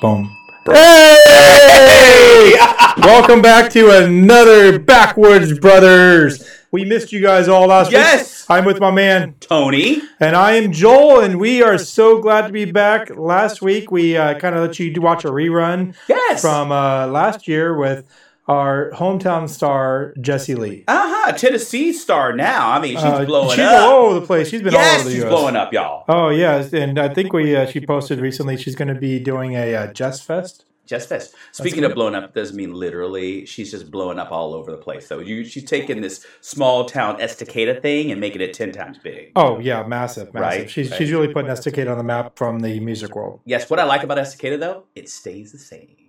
Boom. Hey! Welcome back to another Backwoods Brothers. We missed you guys all last week. Yes! week. I'm with my man, Tony. and I am Joel, and we are so glad to be back. Last week, we uh, kind of let you watch a rerun Yes. from uh, last year with our hometown star, Jessie Lee. uh huh. Tennessee star now. I mean, she's Uh, blowing she's up. all over the place. She's been all over the she's US. blowing up, y'all. Oh yes, and I think we uh, she posted recently she's going to be doing a uh, Jess Fest. Just Fest. Speaking of blowing up, doesn't mean literally. She's just blowing up all over the place. So you, she's taking this small town Estacada thing and making it ten times big. Oh yeah, massive, massive. Right, She's right. she's really putting Estacada on the map from the music world. Yes, what I like about Estacada though, it stays the same.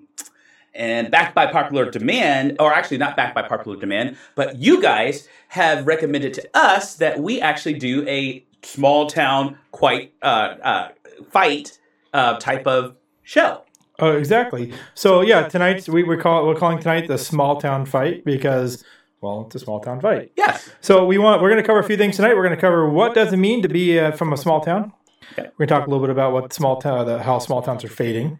And backed by popular demand, or actually not backed by popular demand, but you guys have recommended to us that we actually do a small town quite uh, uh, fight uh, type of show. Oh exactly. So yeah, tonight we we call we're calling tonight the small town fight because well it's a small town fight. Yes. So we want we're going to cover a few things tonight. We're going to cover what does it mean to be uh, from a small town. Okay. We're going to talk a little bit about what small town the, how small towns are fading.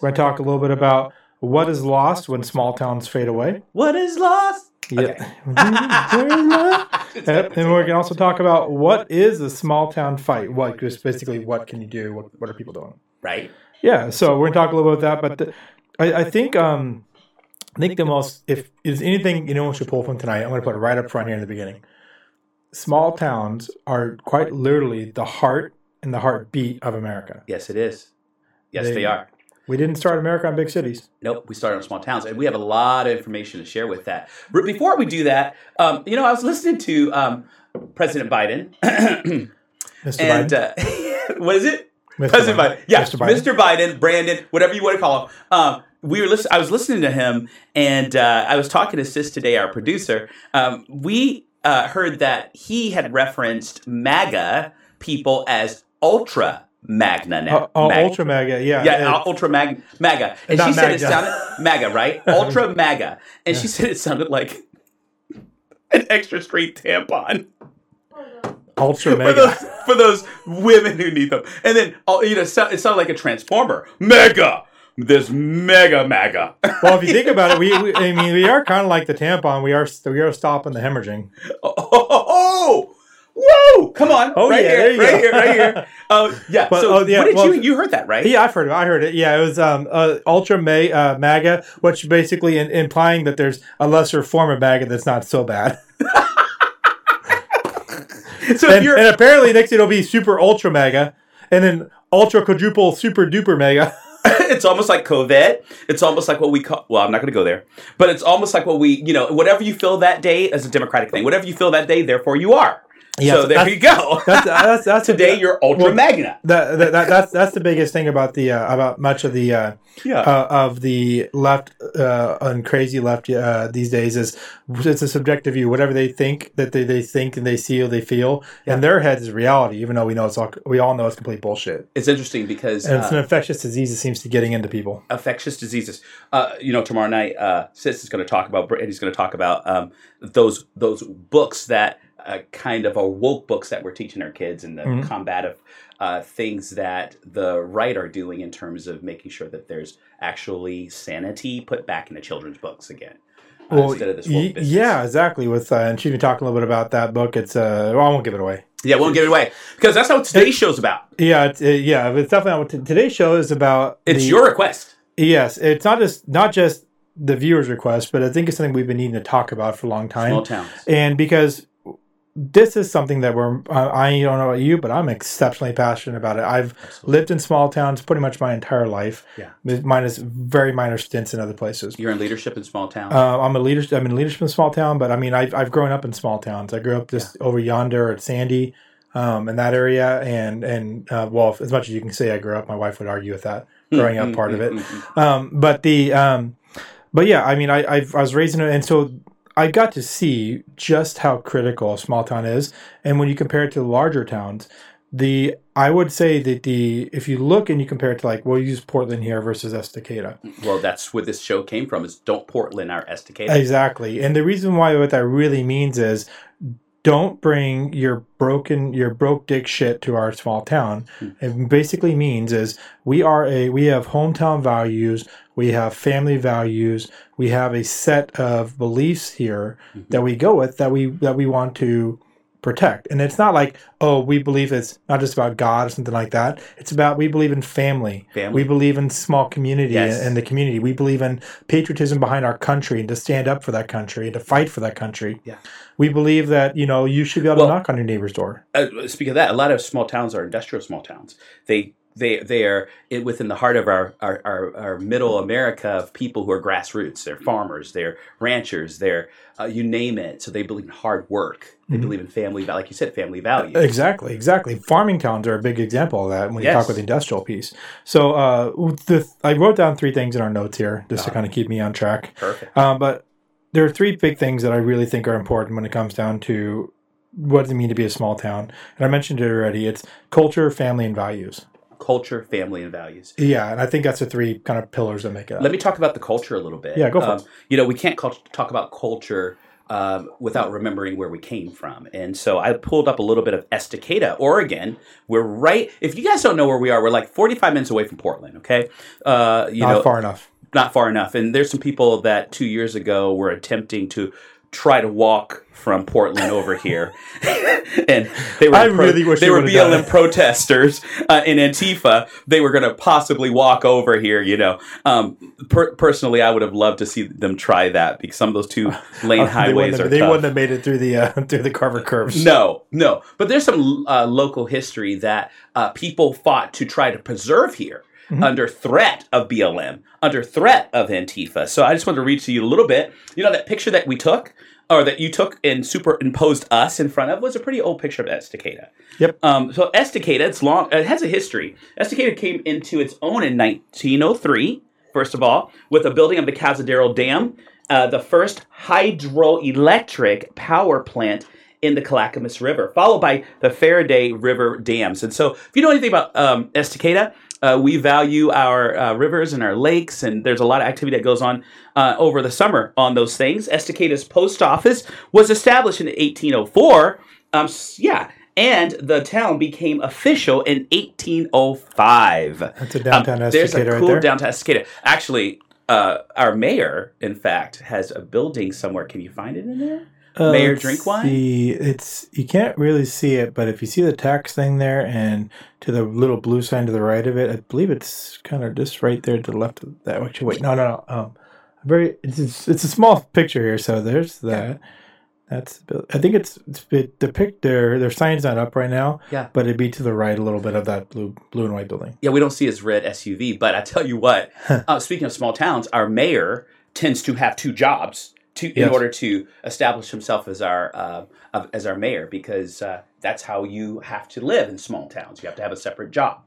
We're going to talk a little bit about what is lost when small towns fade away. What is lost? Yeah. Yep, and we can also talk about what is a small town fight. What just basically what can you do? What what are people doing? Right. Yeah, so we're gonna talk a little bit about that. But the, I, I think um, I think the most if is anything you know we should pull from tonight, I'm gonna put it right up front here in the beginning. Small towns are quite literally the heart and the heartbeat of America. Yes, it is. Yes, They- they are. We didn't start America on big cities. Nope, we started on small towns, and we have a lot of information to share with that. Before we do that, um, you know, I was listening to um, President Biden, Mr. and Biden. uh, what is it? Mr. President Biden. Yeah, Mr. Biden. Mr. Biden, Brandon, whatever you want to call him. Um, we were listen- I was listening to him, and uh, I was talking to Sis today, our producer. Um, we uh, heard that he had referenced MAGA people as ultra magna now. Oh, oh, Mag- ultra mega, yeah. yeah, Uh, ultra mag- MAGA. And she said it sounded MAGA, right? Ultra MAGA. And she said it sounded like an extra straight tampon ultra for mega. those for those women who need them. And then oh, you know, it sounded like a transformer. Mega. This mega mega. Well, if you think about it, we, we I mean, we are kind of like the tampon. We are we are stopping the hemorrhaging. oh, oh, oh, whoa! Come on. Oh, right yeah, here, there you right go. here, right here. Oh yeah. But- so oh, yeah, what did well- you you heard that right? Yeah, I've heard it. I heard it. Yeah, it was um, uh, ultra ma- uh, MAGA, which basically in, implying that there's a lesser form of MAGA that's not so bad. So if And, you're and apparently next it'll be super ultra mega, and then ultra quadruple super duper mega. it's almost like COVID. It's almost like what we call. Well, I'm not going to go there, but it's almost like what we, you know, whatever you feel that day as a democratic thing. Whatever you feel that day, therefore you are. Yeah, so there you go. That's that's that's Today you're ultra well, magna. That, that, that that's that's the biggest thing about the uh, about much of the uh, Yeah. uh, of the left uh, and crazy left uh, these days is it's a subjective view. Whatever they think that they, they think and they see or they feel in their heads is reality, even though we know it's all we all know it's complete bullshit. it's interesting because And it's an uh, infectious disease that seems to be getting into people. infectious diseases. Uh, you know, tomorrow night, uh, Sis is going to talk about, and he's going to talk about um, those those books that uh, kind of a woke books that we're teaching our kids and the Mhm. combative uh, things that the right are doing in terms of making sure that there's actually sanity put back into children's books again. uh, Well, instead of this y- yeah, exactly. With uh, and she's been talking a little bit about that book. It's uh, well, I won't give it away. Yeah, won't give it away because that's what today's show's about. Yeah, it's, uh, yeah, it's definitely not what t- today's show is about. It's the- your request. Yes, it's not just not just the viewers' request, but I think it's something we've been needing to talk about for a long time. Small towns. and because this is something that we're uh, I don't know about you, but I'm exceptionally passionate about it. I've lived in small towns pretty much my entire life. Yeah. minus very minor stints in other places. You're in leadership in small towns. Uh, I'm a leadership. I'm in leadership in small town, but I mean, I've I've grown up in small towns. I grew up just over yonder at Sandy, um, in that area, and and uh, well, as much as you can say I grew up, my wife would argue with that growing up part of it. Mm, mm, mm. Um, but the um, but yeah, I mean, I I've, I was raised in it, and so I got to see just how critical a small town is, and when you compare it to the larger towns, the I would say that the if you look and you compare it to like we'll use Portland here versus Estacada, Well, that's where this show came from. Is don't Portland our Estacada? exactly, and the reason why what that really means is don't bring your broken your broke dick shit to our small town. Hmm. It basically means is we are a we have hometown values we have family values we have a set of beliefs here hmm. that we go with that we that we want to protect and it's not like oh we believe it's not just about god or something like that it's about we believe in family, Family. we believe in small community Yes. and, the community we believe in patriotism behind our country and to stand up for that country and to fight for that country Yeah. we believe that you know you should be able Well- to knock on your neighbor's door uh, speaking of that, a lot of small towns are industrial small towns. They they they are in, within the heart of our, our, our, our middle America of people who are grassroots. They're farmers, they're ranchers, they're uh, you name it. So they believe in hard work. They believe in family, like you said, family values. Exactly, exactly. Farming towns are a big example of that when you Yes. talk with the industrial piece. So, uh, the, I wrote down three things in our notes here just to Uh-huh. kind of keep me on track. Perfect. Um, but there are three big things that I really think are important when it comes down to what does it mean to be a small town. And I mentioned it already. It's culture, family, and values. Culture, family, and values. Yeah, and I think that's the three kind of pillars that make it up. Let me talk about the culture a little bit. Yeah, go for um, it. You know, we can't cult- talk about culture um, without remembering where we came from. And so I pulled up a little bit of Estacada, Oregon. We're right, if you guys don't know where we are, we're like 45 minutes away from Portland, okay? Uh, you Not know, far enough. not far enough. And there's some people that two years ago were attempting to try to walk from Portland over here, and they were I really wish they were BLM protesters uh, in Antifa. They were going to possibly walk over here. You know, um, per- personally, I would have loved to see them try that because some of those two lane Uh, highways wouldn't, are they tough. wouldn't have made it through the uh, through the Carver curves. No, no. But there's some uh, local history that uh, people fought to try to preserve here under threat of BLM, under threat of Antifa. So I just wanted to read to you a little bit. You know, that picture that we took, or that you took and superimposed us in front of, was a pretty old picture of Estacada. Yep. Um, so Estacada, it's long. It has a history. Estacada came into its own in 1903. First of all, with the building of the Cazadero Dam, uh, the first hydroelectric power plant in the Clackamas River, followed by the Faraday River dams. And so, if you know anything about um, Estacada, uh, we value our uh, rivers and our lakes, and there's a lot of activity that goes on uh, over the summer on those things. Estacada's post office was established in 1804. Um, yeah. And the town became official in 1805. That's a downtown Um, There's a Estacada right cool there. downtown Estacada. Actually, uh, our mayor, in fact, has a building somewhere. Can you find it in there? Uh, Mayor drink wine? See, it's you can't really see it, but if you see the tax thing there and to the little blue sign to the right of it, I believe it's kind of just right there to the left of that. Actually, wait, no, no, no. Um, very, it's it's, it's a small picture here, so there's that. That's I think it's, it's bit, the their their sign's not up right now. Yeah. but it'd be to the right a little bit of that blue blue and white building. Yeah, we don't see his red SUV, but I tell you what. uh, speaking of small towns, our mayor tends to have two jobs to in order to establish himself as our uh, as our mayor because uh, that's how you have to live in small towns. You have to have a separate job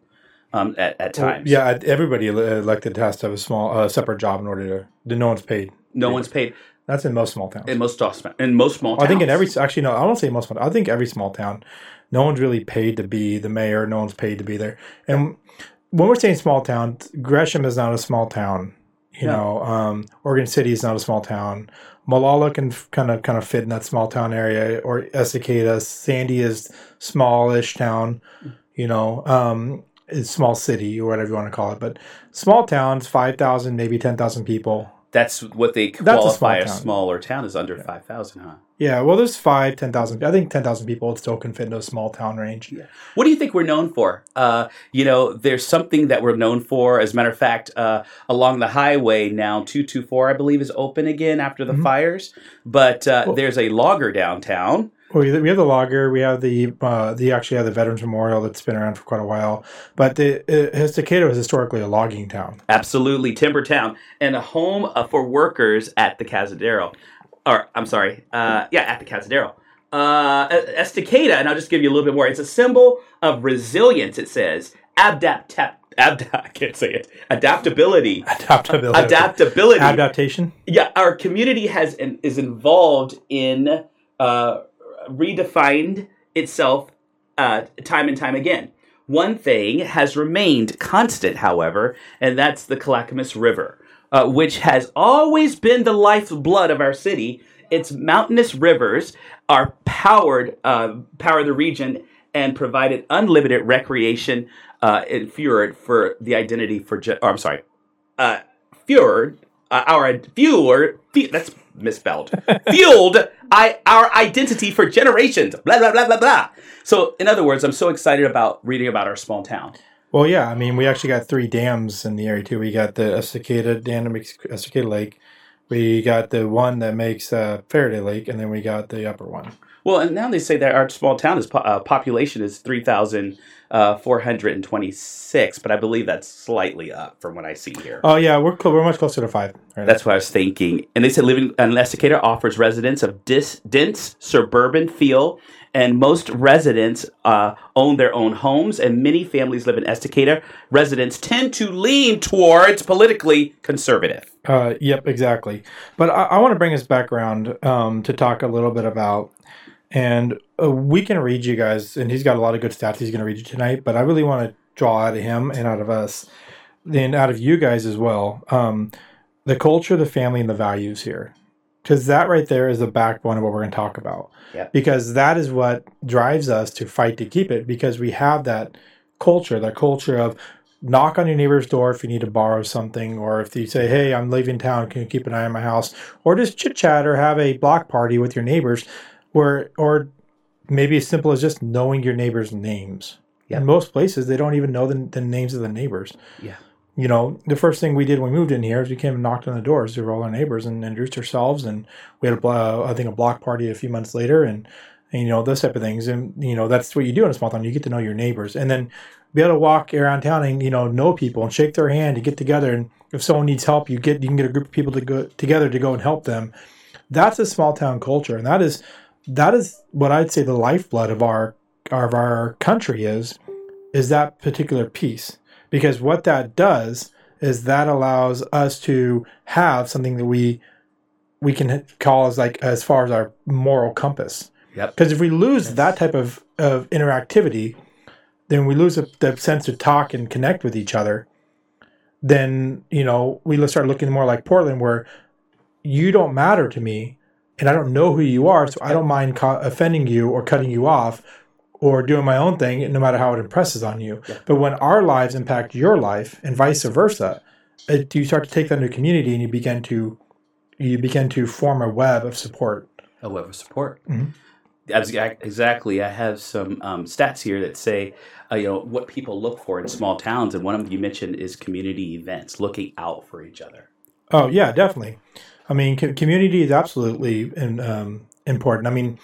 um, at, at Well, times. yeah, everybody elected has to have a small uh, separate job in order to. No one's paid. no one's paid That's in most small towns. in most in most small. Towns. I think in every actually no, I don't say most small. I think every small town, no one's really paid to be the mayor. No one's paid to be there. And when we're saying small town, Gresham is not a small town. You No. know, um, Oregon City is not a small town. Molalla can kind of kind of fit in that small town area, or Estacada. Sandy is smallish town. You know, um, small city or whatever you want to call it. But small towns, five thousand, maybe ten thousand people. That's what they That's a small qualify a, smaller town is under five thousand, huh? Yeah, well, there's five, ten thousand. I think ten thousand people would still can fit into a small town range. Yeah. What do you think we're known for? Uh, you know, there's something that we're known for. As a matter of fact, uh, along the highway now, 224, I believe, is open again after the Mhm. fires. But uh, Well- there's a logger downtown. We we have the logger. We have the uh, the actually have the Veterans Memorial that's been around for quite a while. But the uh, was historically a logging town. Absolutely, Timber Town, and a home uh, for workers at the Cazadero, Or, I'm sorry, uh, yeah, at the Cazadero. Uh, Estacada, and I'll just give you a little bit more. It's a symbol of resilience, it says. Adapt, abda, I can't say it. Adaptability. Adaptability. Adaptability. Adaptation. yeah, our community has is involved in uh, redefined itself uh, time and time again. One thing has remained constant, however, and that's the Clackamas River, uh, which has always been the lifeblood of our city. its mountainous rivers are powered uh, power the region and provided unlimited recreation uh, in fjord for the identity for. Ge- oh, I'm sorry, uh, fjord. Uh, our. Fe- that's misspelled. Fueled I, our identity for generations. Blah blah blah blah blah. So, in other words, I'm so excited about reading about our small town. Well, yeah, I mean, we actually got three dams in the area too. We got the Estacada Dam that makes Estacada Lake. We got the one that makes uh, Faraday Lake, and then we got the upper one. Well, and now they say that our small town is po- uh, population is three thousand four hundred and twenty six, but I believe that's slightly up from what I see here. Oh yeah, we're clo- we're much closer to five. Right That's what I was thinking. And they said living in Estacada offers residents of dis- dense suburban feel, and most residents uh, own their own homes, and many families live in Estacada. Residents tend to lean towards politically conservative. Uh, yep, exactly. But I, I want to bring us back around um, to talk a little bit about, and uh, we can read you guys, and he's got a lot of good stats he's going to read you tonight. But I really want to draw out of him and out of us, and out of you guys as well, um, the culture, the family, and the values here, because that right there is the backbone of what we're going to talk about. Yep. Because that is what drives us to fight to keep it, because we have that culture, that culture of knock on your neighbor's door if you need to borrow something, or if you say, "Hey, I'm leaving town. Can you keep an eye on my house?" Or just chit chat or have a block party with your neighbors, where or maybe as simple as just knowing your neighbors' names. Yeah. In most places, they don't even know the, the names of the neighbors. Yeah. You know, the first thing we did when we moved in here is we came and knocked on the doors to all our neighbors and introduced ourselves, and we had a blo- I think a block party a few months later, and, and you know those type of things, and you know that's what you do in a small town. You get to know your neighbors, and then be able to walk around town and you know know people and shake their hand and get together and if someone needs help you get you can get a group of people to go together to go and help them that's a small town culture and that is that is what i'd say the lifeblood of our of our country is is that particular piece because what that does is that allows us to have something that we we can call as like as far as our moral compass Yep. because if we lose that type of, of interactivity, then we lose the, the sense to talk and connect with each other. Then, you know, we start looking more like Portland, where you don't matter to me and I don't know who you are. So I don't mind co- offending you or cutting you off or doing my own thing, no matter how it impresses on you. But when our lives impact your life and vice versa, it, you start to take that into community and you begin to you begin to form a web of support. a web of support. Mhm. Exactly. I have some um, stats here that say, uh, you know, what people look for in small towns, and one of them you mentioned is community events, looking out for each other. Oh yeah, definitely. I mean, co- community is absolutely in, um, important. I mean,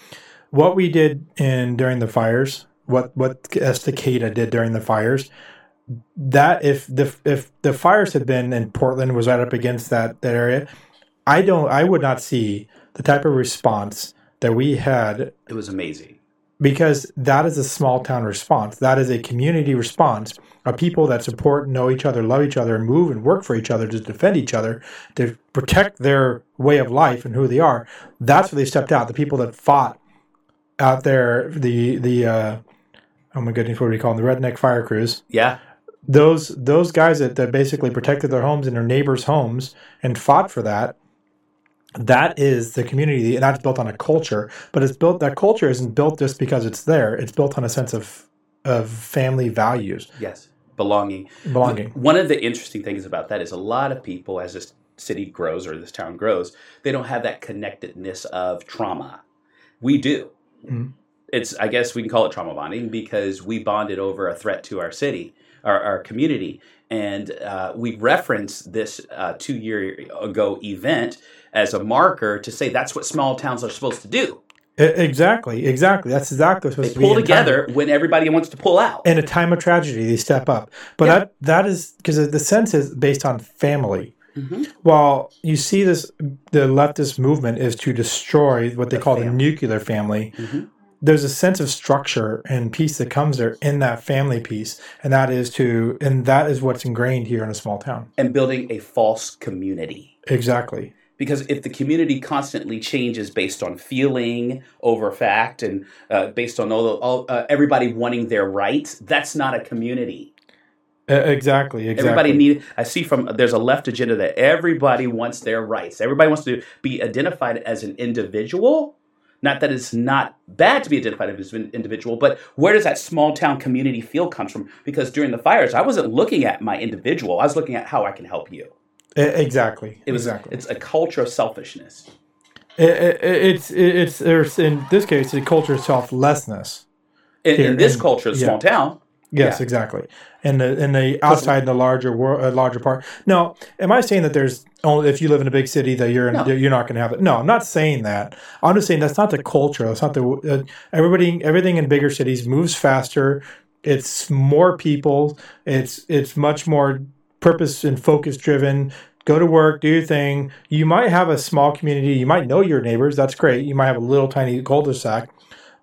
what we did in during the fires, what what Estacada did during the fires, that if the if the fires had been in Portland was right up against that that area, I don't I would not see the type of response that we had It was amazing. Because that is a small town response. That is a community response of people that support, know each other, love each other, and move and work for each other to defend each other, to protect their way of life and who they are. That's where they stepped out. The people that fought out there, the the uh, oh my goodness, what do we call them? The redneck fire crews. Yeah. Those those guys that, that basically protected their homes and their neighbors' homes and fought for that. That is the community, and that's built on a culture. But it's built. That culture isn't built just because it's there. It's built on a sense of of family values, Yes. Belonging. belonging. One of the interesting things about that is a lot of people, as this city grows or this town grows, they don't have that connectedness of trauma. We do. Mhm. It's, I guess we can call it trauma bonding because we bonded over a threat to our city, our, our community. And uh, we referenced this uh, two year ago event as a marker to say that's what small towns are supposed to do. Exactly, exactly. That's exactly what's They supposed to be. pull together when everybody wants to pull out. in a time of tragedy. They step up, but Yeah. that that is because the sense is based on family. Mhm. While you see this, the leftist movement is to destroy what they The call the nuclear family. Mhm. There's a sense of structure and peace that comes there in that family piece, and that is to, and that is what's ingrained here in a small town. And building a false community. Exactly. Because if the community constantly changes based on feeling over fact and uh, based on all, the, all uh, everybody wanting their rights that's not a community E- exactly. Exactly. Everybody need. I see from there's a left agenda that everybody wants their rights. Everybody wants to be identified as an individual. Not that it's not bad to be identified as an individual, but where does that small town community feel comes from? Because during the fires, I wasn't looking at my individual. I was looking at how I can help you. Exactly. It was. exactly. It's a culture of selfishness. It, it, it's it's there's in this case a culture of selflessness. In, in this and- culture, yeah. small town. Yes, Yeah. exactly. And the and the outside in the larger world, uh, larger part. No, am I saying that there's only if you live in a big city that you're No. you're not going to have it? No, I'm not saying that. I'm just saying that's not the culture. That's not the uh, everybody. Everything in bigger cities moves faster. It's more people. It's it's much more purpose and focus driven. Go to work, do your thing. You might have a small community. You might know your neighbors. That's great. You might have a little tiny cul-de-sac.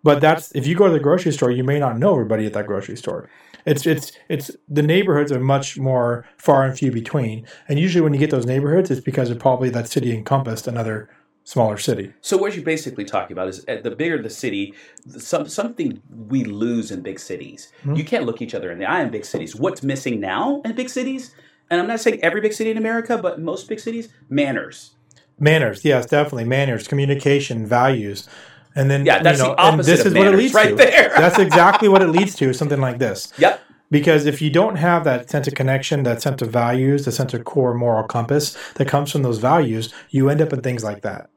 But that's if you go to the grocery store, you may not know everybody at that grocery store. It's it's it's the neighborhoods are much more far and few between. And usually when you get those neighborhoods, it's because of probably that city encompassed another smaller city. So what you're basically talking about is uh, the bigger the city, some, something we lose in big cities. Hmm. You can't look each other in the eye in big cities. What's missing now in big cities? And I'm not saying every big city in America, but most big cities, manners. Manners, yes, definitely manners, communication, values. And then Yeah, that's you know, the opposite this is what it leads right to. there. that's exactly what it leads to, something like this. Yep. Because if you don't have that sense of connection, that sense of values, the sense of core moral compass that comes from those values, you end up in things like that.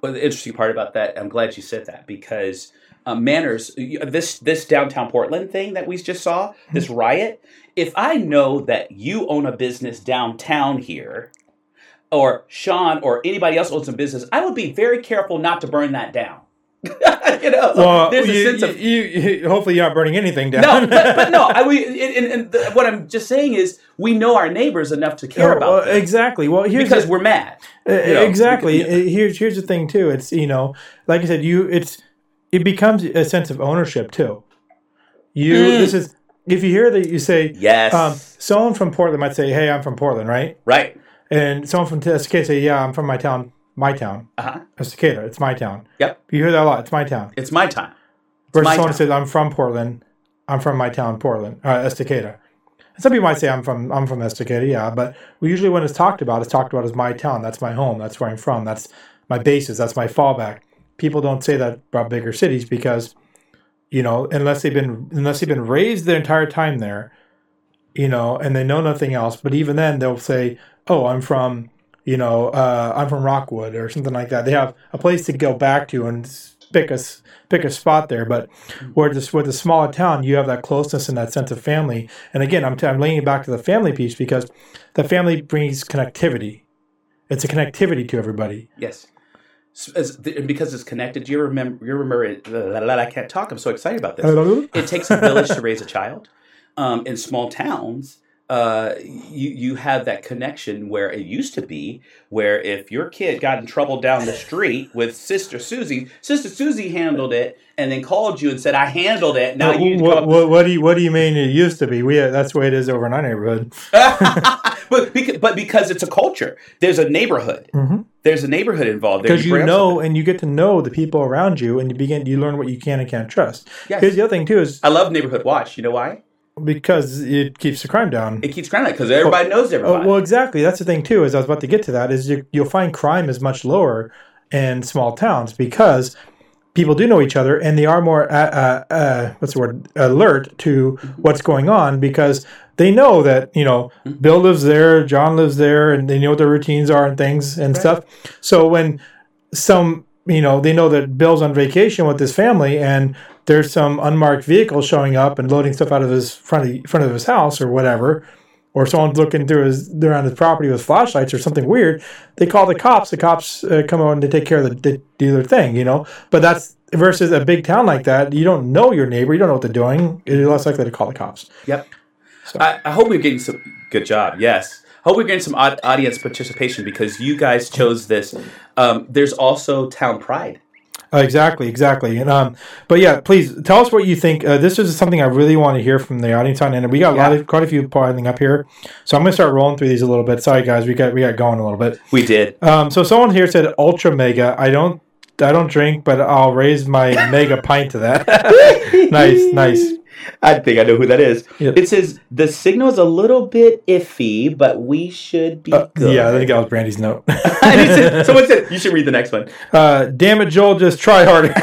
Well, the interesting part about that, I'm glad you said that because uh, manners. This this downtown Portland thing that we just saw, this riot. If I know that you own a business downtown here, or Sean or anybody else owns a business, I would be very careful not to burn that down. you know, Well, there's a you, sense of you, you- hopefully you're not burning anything down. no, but, but no. I we and, and, the, what I'm just saying is we know our neighbors enough to care Oh, about well, them exactly. Well, here's because the- we're mad. Uh, you know, exactly. because- Uh, Here's here's the thing too. It's you know, like I said, you it's it becomes a sense of ownership too. You Mm. this is if you hear that you say Yes, um, someone from Portland might say, "Hey, I'm from Portland," right? right. And someone from Estacada say, "Yeah, I'm from my town, my town, Uh huh. Estacada. It's my town." Yep. You hear that a lot. It's my town. It's my time. Versus my someone town. says, "I'm from Portland. I'm from my town, Portland, uh, Estacada." And some people might say, "I'm from I'm from Estacada." Yeah, but we usually when it's talked about, it's talked about as my town. That's my home. That's where I'm from. That's my basis. That's my fallback. People don't say that about bigger cities because, you know, unless they've been unless they've been raised their entire time there, you know, and they know nothing else. But even then, they'll say, "Oh, I'm from." You know, uh, I'm from Rockwood or something like that. They have a place to go back to and pick a pick a spot there. But where just with a smaller town, you have that closeness and that sense of family. And again, I'm, t- I'm leaning back to the family piece because the family brings connectivity. It's a connectivity to everybody. Yes. S- as- th- and because it's connected, do you remember? You remember it? la- la- la- I can't talk. I'm so excited about this. It takes a village to raise a child. Um, in small towns, uh, you you have that connection where it used to be where if your kid got in trouble down the street with Sister Susie, Sister Susie handled it and then called you and said, "I handled it." Now What, you. what, what, what do you what do you mean it used to be? We that's the way it is over in our neighborhood. but because, but because it's a culture, there's a neighborhood. Mhm. There's a neighborhood involved. Because you bring know and you get to know the people around you, and you begin you learn what you can and can't trust. Yes. Here's the other thing too is I love neighborhood watch. You know why? Because it keeps the crime down. It keeps crying because everybody knows Oh, everybody. well, exactly. That's the thing too. Is I was about to get to that. Is you, you'll find crime is much lower in small towns because people do know each other and they are more uh, uh, uh, what's the word alert to what's going on because they know that you know Bill lives there, John lives there, and they know what their routines are and things and stuff. So when some you know they know that Bill's on vacation with his family and there's some unmarked vehicle showing up and loading stuff out of his front of, front of his house or whatever or someone's looking through his around his property with flashlights or something weird, they call the cops. The cops uh, come on to take care of the they do their thing, you know. But that's versus a big town like that. You don't know your neighbor. You don't know what they're doing. You're less likely to call the cops. Yep. I, I hope we're getting some good job. Yes. Hope we're getting some audience participation because you guys chose this. Um, there's also town pride. Uh, exactly, exactly. And um, but yeah, please tell us what you think. Uh, this is something I really want to hear from the audience on, and we got a lot of quite a few piling up here. So I'm going to start rolling through these a little bit. Sorry, guys, we got we got going a little bit. We did. Um, so someone here said ultra mega. I don't I don't drink, but I'll raise my mega pint to that. nice, nice. I think I know who that is. Yeah. It says the signal is a little bit iffy, but we should be Uh, good. yeah, I think that was Brandy's note. Said- someone said you should read the next one. uh, damn it, Joel, just try harder.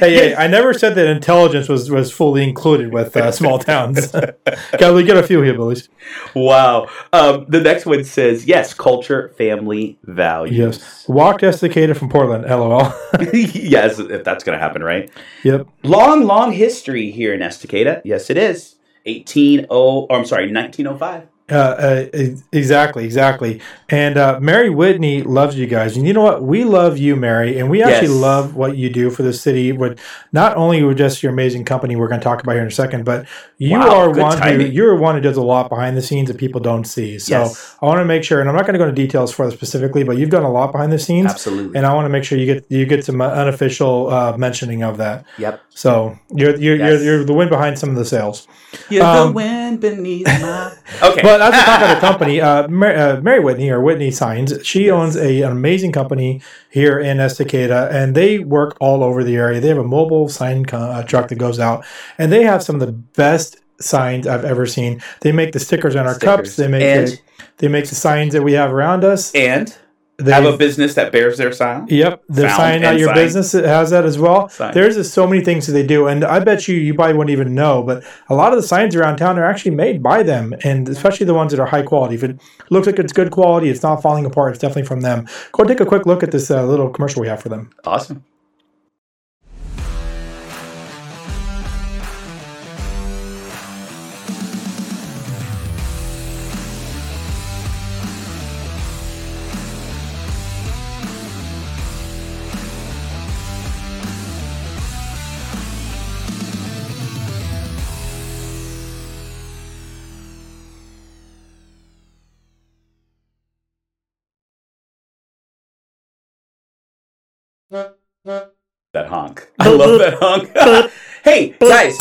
hey, hey, I never said that intelligence was, was fully included with uh, small towns. Got to get a few here, hillbillies. wow. Um, the next one says yes, culture, family, values. Yes. Walked Estacada from Portland, lol. yes, if that's going to happen, right? yep. Long, long history here in Estacada. Yes, it is. 180, or I'm sorry, 1905. Uh, uh, exactly, exactly. And uh, Mary Whitney loves you guys, and you know what? We love you, Mary, and we actually Yes. love what you do for the city. With not only with just your amazing company, we're going to talk about here in a second, but you Wow, are good one who timing. you're one who does a lot behind the scenes that people don't see. So Yes. I want to make sure, and I'm not going to go into details for this specifically, but you've done a lot behind the scenes, Absolutely. and I want to make sure you get you get some uh, unofficial uh, mentioning of that. yep. So you're you're, Yes. you're you're the wind behind some of the sales. You're Um, the wind beneath my. Okay. But that's the talk of the company. Uh, Mary, uh, Mary Whitney or Whitney Signs, she owns a, an amazing company here in Estacada, and they work all over the area. They have a mobile sign co- uh, truck that goes out, and they have some of the best signs I've ever seen. They make the stickers on our cups. They make And- the, they make the signs that we have around us. and They have a business that bears their sign. Yep, the Found sign out your sign. business it has that as well. Sign. There's just so many things that they do, and I bet you you probably wouldn't even know, but a lot of the signs around town are actually made by them, and especially the ones that are high quality. If it looks like it's good quality, it's not falling apart. It's definitely from them. Go take a quick look at this uh, little commercial we have for them. Awesome. Honk. I love that honk. hey, guys.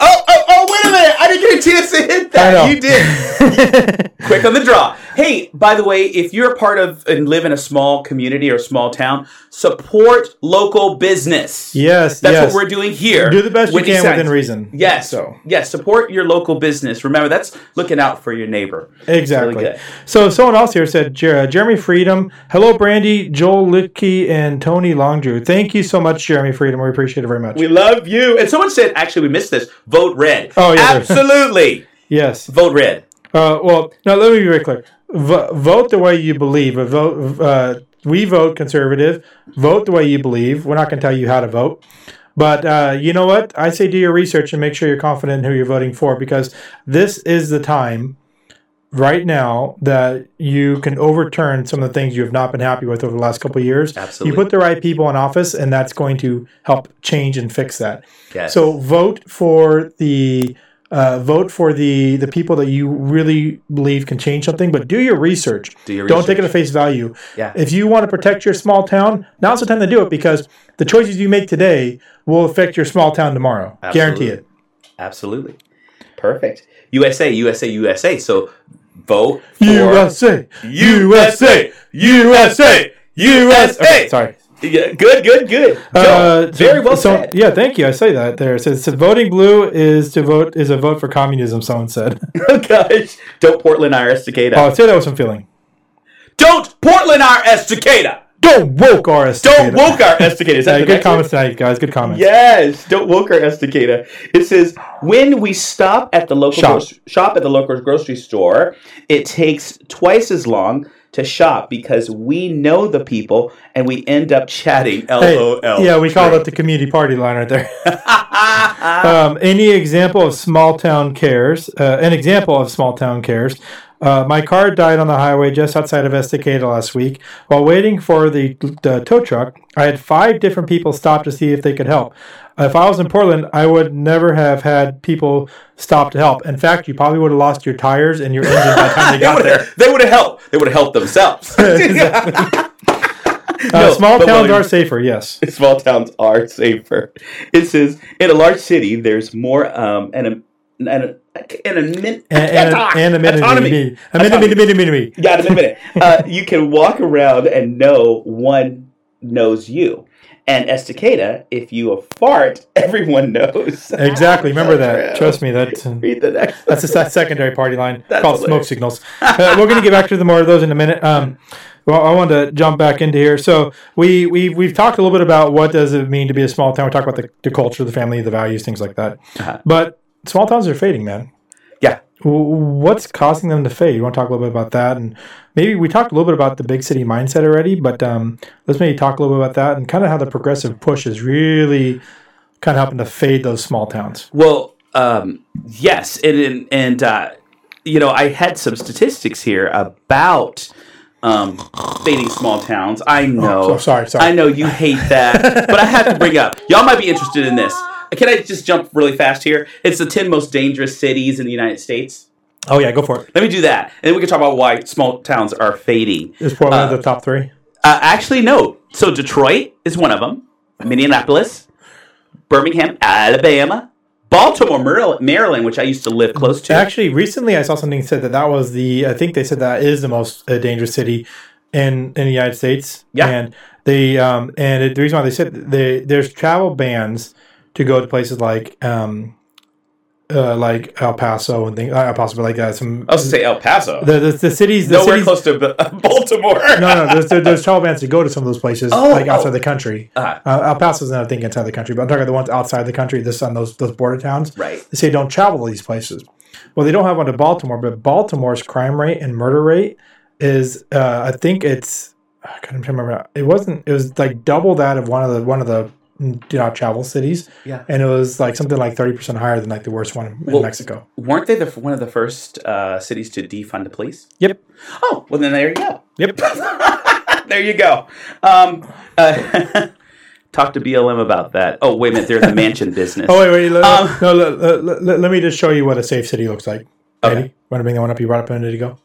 Oh, oh, oh, wait a minute. I didn't get a chance to hit that. You did. Quick on the draw. Hey, by the way, if you're a part of and live in a small community or small town, support local business. yes, That's yes. what we're doing here. Do the best you can within reason. Yes. So yes, support your local business. Remember, that's looking out for your neighbor. exactly. Really so someone else here said Jer- uh, Jeremy Freedom. Hello, Brandy, Joel Litke, and Tony Longdrew. Thank you so much, Jeremy Freedom. We appreciate it very much. We love you. And someone said, actually, we missed this. Vote red. Oh, yeah, Absolutely. yes. Vote red. Uh, well, now let me be very clear. V- vote the way you believe. Uh, Vote. Uh, we vote conservative. Vote the way you believe. We're not going to tell you how to vote. But uh, you know what? I say do your research and make sure you're confident in who you're voting for because this is the time right now that you can overturn some of the things you have not been happy with over the last couple of years. Absolutely. You put the right people in office, and that's going to help change and fix that. Yes. So vote for the uh, vote for the the people that you really believe can change something, but do your research. Do your Don't take it at face value. Yeah. If you want to protect your small town, now's the time to do it because the choices you make today will affect your small town tomorrow. Absolutely. Guarantee it. Absolutely. Perfect. USA, USA, USA. So vote for USA, USA, USA, USA. Okay, sorry. Yeah, good, good, good. Joe, Uh, so- very well so, said. Yeah, thank you. I say that there. It says, so voting blue is to vote is a vote for communism. Someone said. Oh gosh, don't Portland our Estacada. oh, say that with some feeling. Don't Portland our Estacada. Don't woke our Don't woke our Estacada. Hey, the good one? comments tonight, guys. Good comments. Yes, don't woke our Estacada. It says when we stop at the local Shop. gro- shop at the local grocery store, it takes twice as long to shop because we know the people and we end up chatting. Hey, LOL. yeah, we call that the community party line right there. um, any example of small town cares? Uh, an example of small town cares. Uh, my car died on the highway just outside of Estacada last week. While waiting for the, the tow truck, I had five different people stop to see if they could help. If I was in Portland, I would never have had people stop to help. In fact, you probably would have lost your tires and your engine by the time they They got would there. They would have helped. They would have helped themselves. Uh, No, small towns William- are safer, yes. small towns are safer. It says in a large city, there's more um and a and a and a min- I And, can't and, talk. and a minute, minute, a minute, minute, minute, minute, Got a minute. Uh, you can walk around and know one knows you. And Estacada, if you a fart, everyone knows. Exactly. Remember that. Trust me. That Read the next. that's a se- secondary party line That's called smoke signals. Uh, we're going to get back to the more of those in a minute. Um, well, I wanted to jump back into here. So we we we've talked a little bit about what does it mean to be a small town. We talked about the, the culture, the family, the values, things like that. Uh-huh. But small towns are fading, man. Yeah. What's causing them to fade? You want to talk a little bit about that, and maybe we talked a little bit about the big city mindset already, but um, let's maybe talk a little bit about that and kind of how the progressive push is really kind of helping to fade those small towns. Well, um, yes, and and, and uh, you know, I had some statistics here about um, fading small towns. I know. so- sorry, sorry. I know you hate that, but I have to bring up. Y'all might be interested in this. Can I just jump really fast here? It's the ten most dangerous cities in the United States. Oh yeah, go for it. Let me do that, and then we can talk about why small towns are fading. Is Portland Uh, the top three? Uh, actually, no. So Detroit is one of them. Minneapolis, Birmingham, Alabama, Baltimore, Maryland, Maryland, which I used to live close to. Actually, recently I saw something said that that was the. I think they said that is the most uh, dangerous city in in the United States. Yeah. and they um and it, the reason why they said they there's travel bans to go to places like um uh, like El Paso and things. El Paso, but like uh, some I was going to say El Paso. the, the the cities the Nowhere cities, close to Baltimore. No, no, there's, there- there's travel bans to go to some of those places, Oh, like outside oh. the country. Uh-huh. Uh, El Paso's not, I think, inside the country, but I'm talking about the ones outside the country. This on those those border towns. Right. They say don't travel to these places. Well, they don't have one to Baltimore, but Baltimore's crime rate and murder rate is, uh, I think it's, I can't remember. It wasn't. It was like double that of one of the one of the do not travel cities, Yeah. and it was like something like thirty percent higher than like the worst one in Well- Mexico. Weren't they the, one of the first uh, cities to defund the police? Yep. Oh, well, then there you go. Yep. there you go. Um, uh, talk to BLM about that. Oh, wait a minute. They're the mansion business. Oh wait, wait. Let, Um, no, let, let, let- let me just show you what a safe city looks like. Okay. Eddie, want to bring that one up? You brought up a minute ago.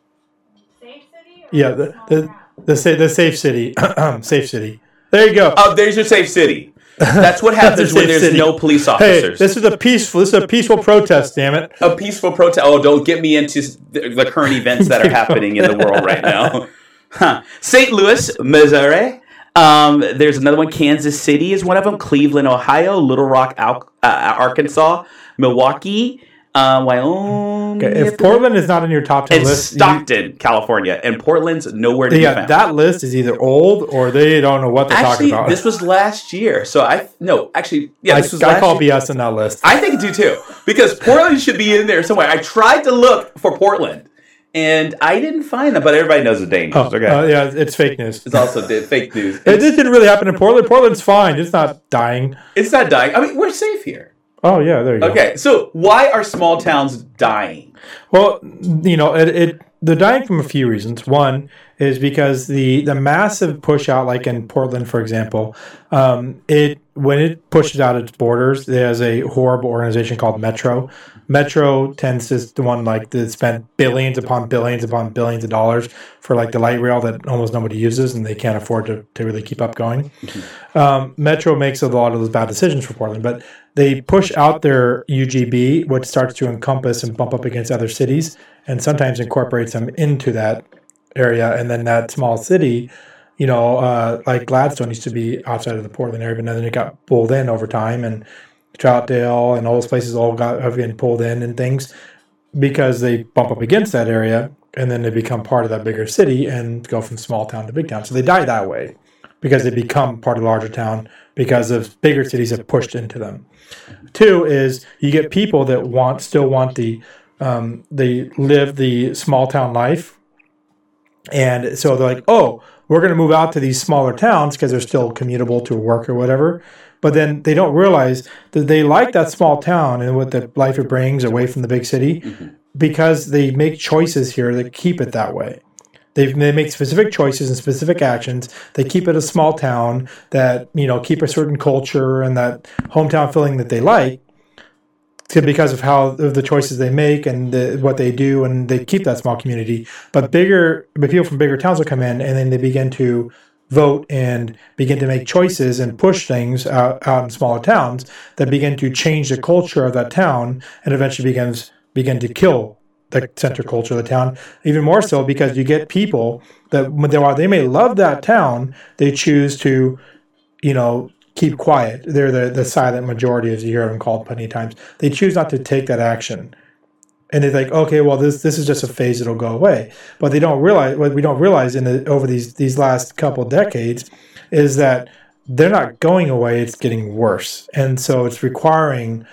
Safe city? Yeah, the small the town? the, sa- the safe city, safe city. There you go. Oh, there's your safe city. That's what happens when there's city. no police officers. hey, officers. this is a peaceful. This is a peaceful protest. Damn it! a peaceful protest. Oh, don't get me into the, the current events that are happening in the world right now. Huh. St. Louis, Missouri. Um, there's another one. Kansas City is one of them. Cleveland, Ohio. Little Rock, Al- uh, Arkansas. Milwaukee, uh, Wyoming. Okay, if Portland is not in your top ten and list, you- Stockton, California, and Portland's nowhere to be found. that list is either old or they don't know what they're actually, talking about. this was last year. So I no, actually, yeah, I, this was I last call year. BS in that list. I think do too, because Portland should be in there somewhere. I tried to look for Portland, and I didn't find them. But everybody knows the dangers. Oh, okay, uh, yeah, it's fake news. it's also fake news. It, It's, didn't really happen in Portland. Portland's fine. It's not dying. it's not dying. I mean, we're safe here. Oh yeah, there you go. Okay, so why are small towns dying? Well, you know, it, it they're dying from a few reasons. One is because the the massive push out, like in Portland, for example, um, it when it pushes out its borders, there's a horrible organization called Metro. Metro tends to the one like that spent billions upon billions upon billions of dollars for like the light rail that almost nobody uses and they can't afford to, to really keep up going. Um, Metro makes a lot of those bad decisions for Portland, but they push out their UGB, which starts to encompass and bump up against other cities, and sometimes incorporates them into that area. And then that small city, you know, uh, like Gladstone used to be outside of the Portland area, but then it got pulled in over time, and Troutdale and all those places all got have been pulled in and things because they bump up against that area, and then they become part of that bigger city and go from small town to big town. So they die that way because they become part of the larger town because of bigger cities have pushed into them. Two is you get people that want still want the um, they live the small town life, and so they're like, oh, we're going to move out to these smaller towns because they're still commutable to work or whatever. But then they don't realize that they like that small town and what the life it brings away from the big city mm-hmm. because they make choices here that keep it that way. They, they make specific choices and specific actions. They keep it a small town that you know keep a certain culture and that hometown feeling that they like, to, because of how of the choices they make and the, what they do, and they keep that small community. But bigger, but people from bigger towns will come in, and then they begin to vote and begin to make choices and push things out, out in smaller towns that begin to change the culture of that town, and eventually begins begin to kill the center culture of the town. Even more so because you get people that while they may love that town, they choose to, you know, keep quiet. They're the, the silent majority, as you hear them called plenty of times. They choose not to take that action. And they think, okay, well, this this is just a phase; it'll go away. But they don't realize what we don't realize in the over these these last couple decades is that they're not going away; it's getting worse, and so it's requiring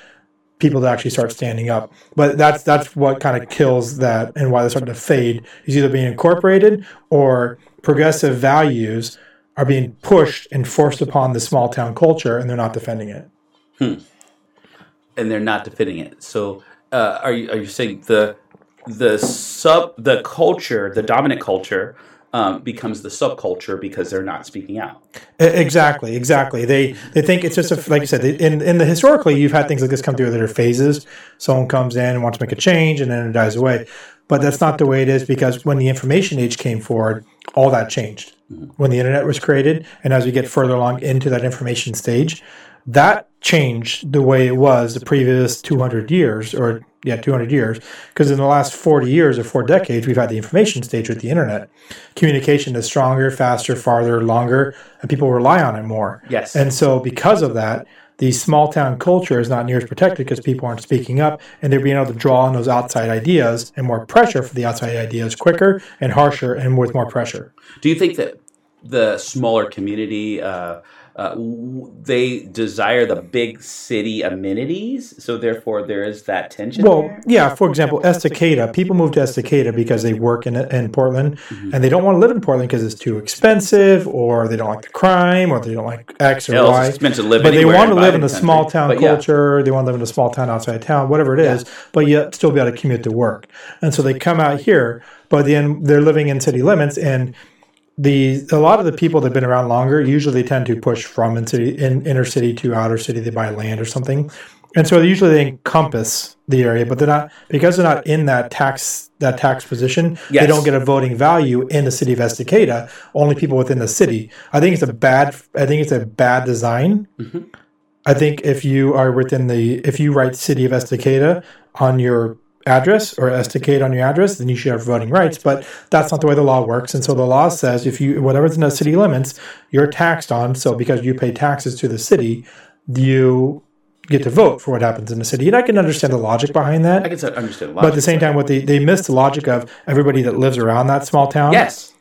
people to actually start standing up. But that's that's what kind of kills that, and why they're starting to fade. Is either being incorporated or progressive values are being pushed and forced upon the small town culture, and they're not defending it. Hmm. and they're not defending it. So, uh, are you are you saying the the sub the culture, the dominant culture, um, becomes the subculture because they're not speaking out? Exactly, exactly. They they think it's just a, like you said. In in the historically, you've had things like this come through that are phases. Someone comes in and wants to make a change, and then it dies away. But that's not the way it is because when the information age came forward, all that changed. When the internet was created, and as we get further along into that information stage, that changed the way it was the previous 200 years, or yeah, 200 years. Because in the last 40 years or four decades, we've had the information stage with the internet. Communication is stronger, faster, farther, longer, and people rely on it more. Yes. And so, because of that, the small town culture is not near as protected because people aren't speaking up and they're being able to draw on those outside ideas and more pressure for the outside ideas quicker and harsher and with more pressure. Do you think that the smaller community uh, uh, they desire the big city amenities, so therefore there is that tension? Well, there? yeah, for example, Estacada, people move to Estacada because they work in, in Portland and they don't want to live in Portland because it's too expensive or they don't like the crime or they don't like X or Hell, it's Y. expensive to live but they want to live in a small town But yeah. culture. They want to live in a small town outside town, whatever it is, but yet still be able to commute to work. And so they come out here, but then they're living in city limits. And the a lot of the people that have been around longer usually tend to push from in city in inner city to outer city. They buy land or something, and so usually they encompass the area, but they're not because they're not in that tax that tax position. They don't get a voting value in the city of Estacada. Only people within the city. I think it's a bad. I think it's a bad design. Mm-hmm. I think if you are within the if you write city of Estacada on your address or Estacada on your address, then you should have voting rights. But that's not the way the law works. And so the law says if you whatever's in the city limits, you're taxed on. So because you pay taxes to the city, you get to vote for what happens in the city. And I can understand the logic behind that. I can understand a lot. But at the same time, what they, they miss the logic of everybody that lives around that small town yes,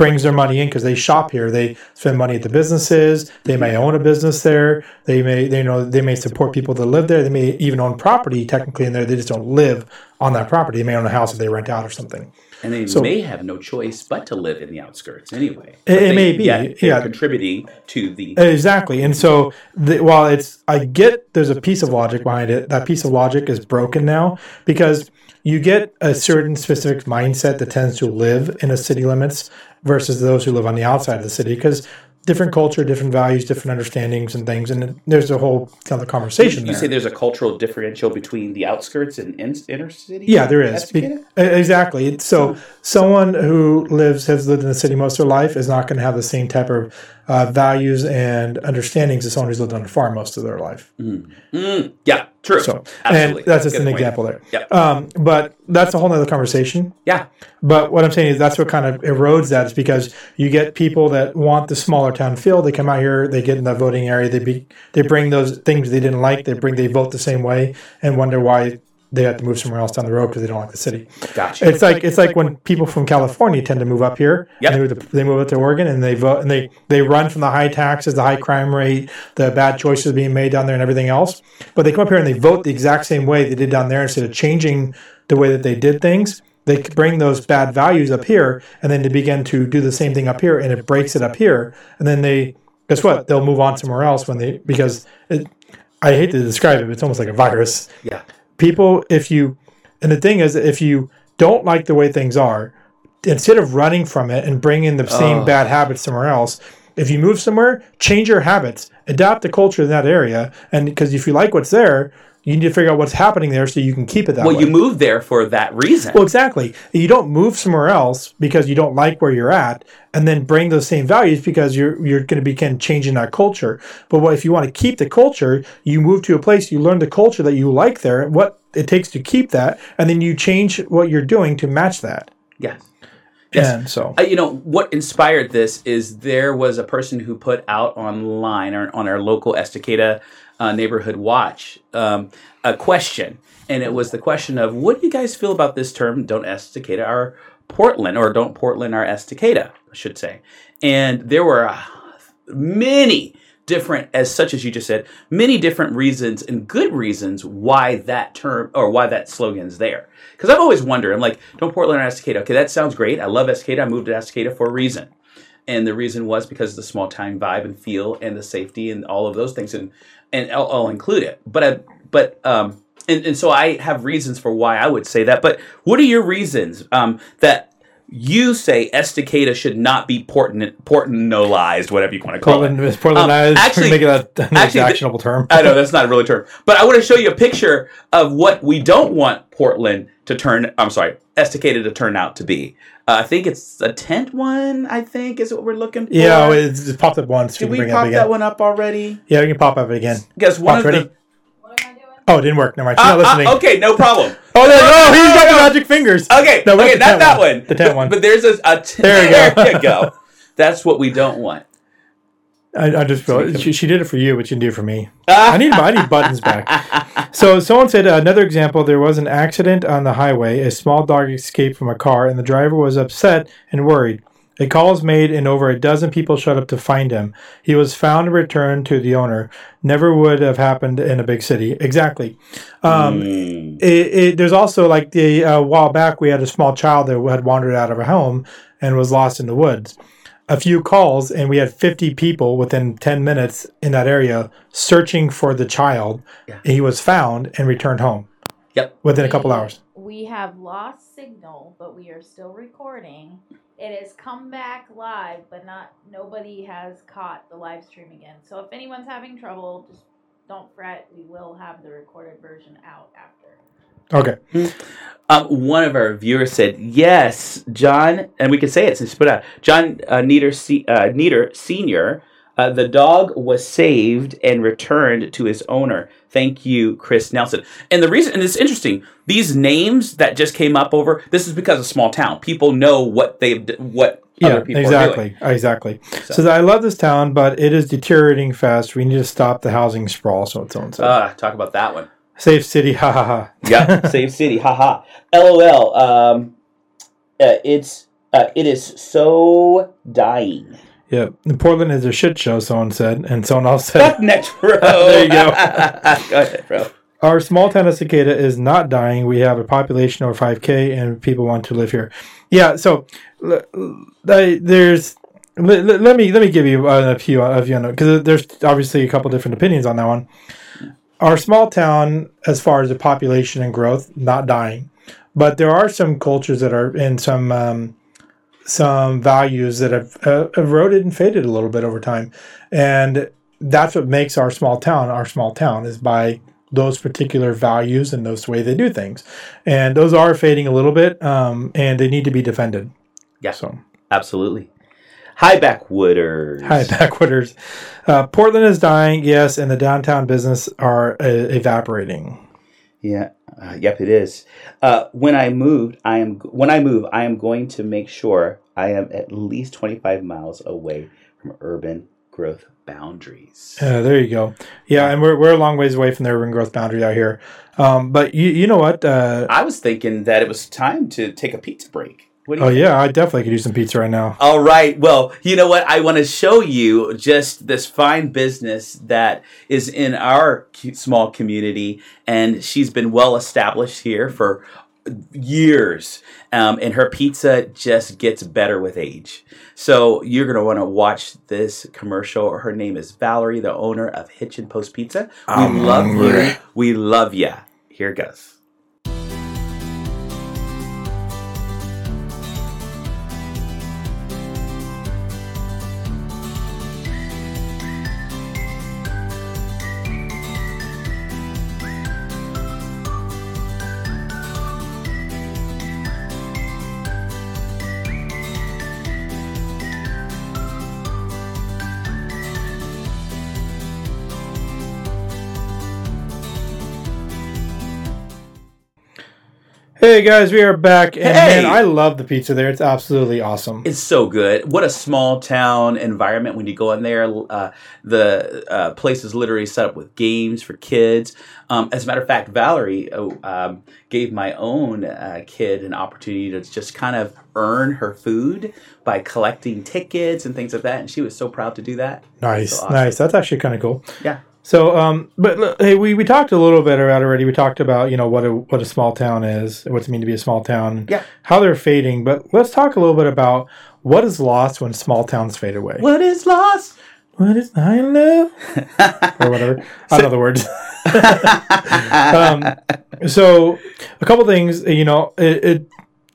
brings their money in because they shop here. They spend money at the businesses. They may own a business there. They may they know they may support people that live there. They may even own property technically in there. They just don't live on that property. They may own a house that they rent out or something. and they So- may have no choice but to live in the outskirts anyway. It- it they- may be, they're yeah. contributing to the. Exactly. And so the, while it's I get there's a piece of logic behind it. That piece of logic is broken now because you get a certain specific mindset that tends to live in a city limits versus those who live on the outside of the city because different culture, different values, different understandings and things. And there's a whole other conversation You there. say there's a cultural differential between the outskirts and in, inner city. Yeah, there is. Be- exactly. So someone who lives has lived in the city most of their life is not going to have the same type of uh, values and understandings as someone who's lived on a farm most of their life. Mm, yeah, true. So, Absolutely. and that's just an point. example there. Yep. Um, but that's a whole nother conversation. Yeah, But what I'm saying is that's what kind of erodes that is because you get people that want the smaller town feel. They come out here, they get in the voting area, they be, they bring those things they didn't like, they bring they vote the same way, and wonder why they have to move somewhere else down the road because they don't like the city. gotcha. It's like it's like when people from California tend to move up here. Yep. They, move to, they move up to Oregon and they vote and they they run from the high taxes, the high crime rate, the bad choices being made down there, and everything else. But they come up here and they vote the exact same way they did down there instead of changing the way that they did things. They bring those bad values up here, and then they begin to do the same thing up here, and it breaks it up here. And then they guess what? They'll move on somewhere else when they because it, I hate to describe it, but it's almost like a virus yeah, people if you and the thing is if you don't like the way things are instead of running from it and bringing the same Oh. bad habits somewhere else if you move somewhere change your habits adapt the culture in that area and because if you like what's there you need to figure out what's happening there so you can keep it that well, way Well, you move there for that reason. well, exactly. You don't move somewhere else because you don't like where you're at, and then bring those same values because you're you're going to begin changing that culture. But what if you want to keep the culture? You move to a place, you learn the culture that you like there, what it takes to keep that, and then you change what you're doing to match that. yes, Yes. And so, Uh, you know what inspired this is there was a person who put out online or on our local Estacada uh, neighborhood watch um, a question, and it was the question of what do you guys feel about this term? Don't Estacada our Portland, or don't Portland our Estacada, I should say. And there were uh, many different, as such as you just said, many different reasons and good reasons why that term or why that slogan's there. Because I've always wondered, I'm like, don't Portland or Estacada? Okay, that sounds great. I love Estacada. I moved to Estacada for a reason. And the reason was because of the small town vibe and feel and the safety and all of those things. And and I'll, I'll include it. But I, but um, and, and so I have reasons for why I would say that. But what are your reasons um, that you say Estacada should not be Portland Portlandized, whatever you want to call Portland it? is Portland. Um, actually- make it a, an actually, actionable term. I know that's not a really term, but I want to show you a picture of what we don't want Portland to turn. I'm sorry, Estacada to turn out to be. Uh, I think it's a tent one. I think is what we're looking for. yeah, oh, it's, it's popped up once. Did can we bring it up pop again. that one up already? Yeah, we can pop up it again. Guess one Pops of ready? the. What am I doing? Oh, it didn't work. Never mind. She's Uh, not listening. uh, okay, no problem. Oh, there, oh, he's got the magic fingers. Okay, No, what's okay, the not that one? one. The tent one. But there's a, a t- There you go. there you go. That's what we don't want. I, I just feel she, she did it for you, but you didn't do it for me. I need I need buttons back. So someone said uh, another example. There was an accident on the highway. A small dog escaped from a car, and the driver was upset and worried. A call was made, and over a dozen people showed up to find him. He was found and returned to the owner. Never would have happened in a big city. Exactly. Um, Mm. it, it, there's also like the a while back we had a small child that had wandered out of a home and was lost in the woods a few calls and we had 50 people within 10 minutes in that area searching for the child Yeah. he was found and returned home Yep. within a couple hours We have lost signal, but we are still recording. It has come back live, but not nobody has caught the live stream again. So if anyone's having trouble, just don't fret. We will have the recorded version out after. Okay Um, one of our viewers said, "Yes, John," and we can say it since you put it out. John uh, Nieder, Se- uh, Nieder Senior, uh, the dog was saved and returned to his owner. Thank you, Chris Nelson. And the reason, and it's interesting, these names that just came up over this is because of small town. People know what they've, what yeah other people are doing. exactly exactly So- says i love this town but it is deteriorating fast we need to stop the housing sprawl so it's on Ah, talk about that one. Safe city ha ha ha Yeah, Safe City, haha. LOL. Um, uh, it's uh, it is so dying. yeah and portland is a shit show someone said and someone else said Fuck next, bro. There you go. go ahead, bro. Our small town of Estacada is not dying. We have a population over 5K and people want to live here. Yeah, so l- l- I- there's. Let me let me give you a few of you know because there's obviously a couple different opinions on that one. Our small town, as far as the population and growth, not dying, but there are some cultures that are in some um, some values that have uh, eroded and faded a little bit over time, and that's what makes our small town our small town is by those particular values and those way they do things, and those are fading a little bit, um, and they need to be defended. Yeah. So Absolutely. Hi, Backwooders. hi, backwooders. Uh, Portland is dying, yes, and the downtown business are uh, evaporating. Yeah. Uh, yep, it is. Uh, when I moved, I am when I move, I am going to make sure I am at least twenty five miles away from urban growth boundaries. Uh, there you go. Yeah, and we're, we're a long ways away from the urban growth boundary out here. Um, but you you know what? Uh, I was thinking that it was time to take a pizza break. You oh think? yeah, I definitely could use some pizza right now. All right. Well, you know what? I want to show you just this fine business that is in our small community, and she's been well established here for years. Um, and her pizza just gets better with age. So you're going to want to watch this commercial. Her name is Valerie, the owner of Hitchin Post Pizza. We love you. We love ya. Here it goes. Hey guys, we are back, and Hey! man, I love the pizza there. It's absolutely awesome. It's so good. What a small town environment when you go in there. Uh, the uh, place is literally set up with games for kids. Um, as a matter of fact, Valerie uh, um, gave my own uh, kid an opportunity to just kind of earn her food by collecting tickets and things like that, and she was so proud to do that. nice, So awesome. nice. That's actually kind of cool. Yeah. So, um, but hey, we, we talked a little bit about already. We talked about you know what a what a small town is, what's it mean to be a small town, Yeah. how they're fading. But let's talk a little bit about what is lost when small towns fade away. What is lost? What is I love or whatever. I don't know the words. um, so a couple things, you know, it, it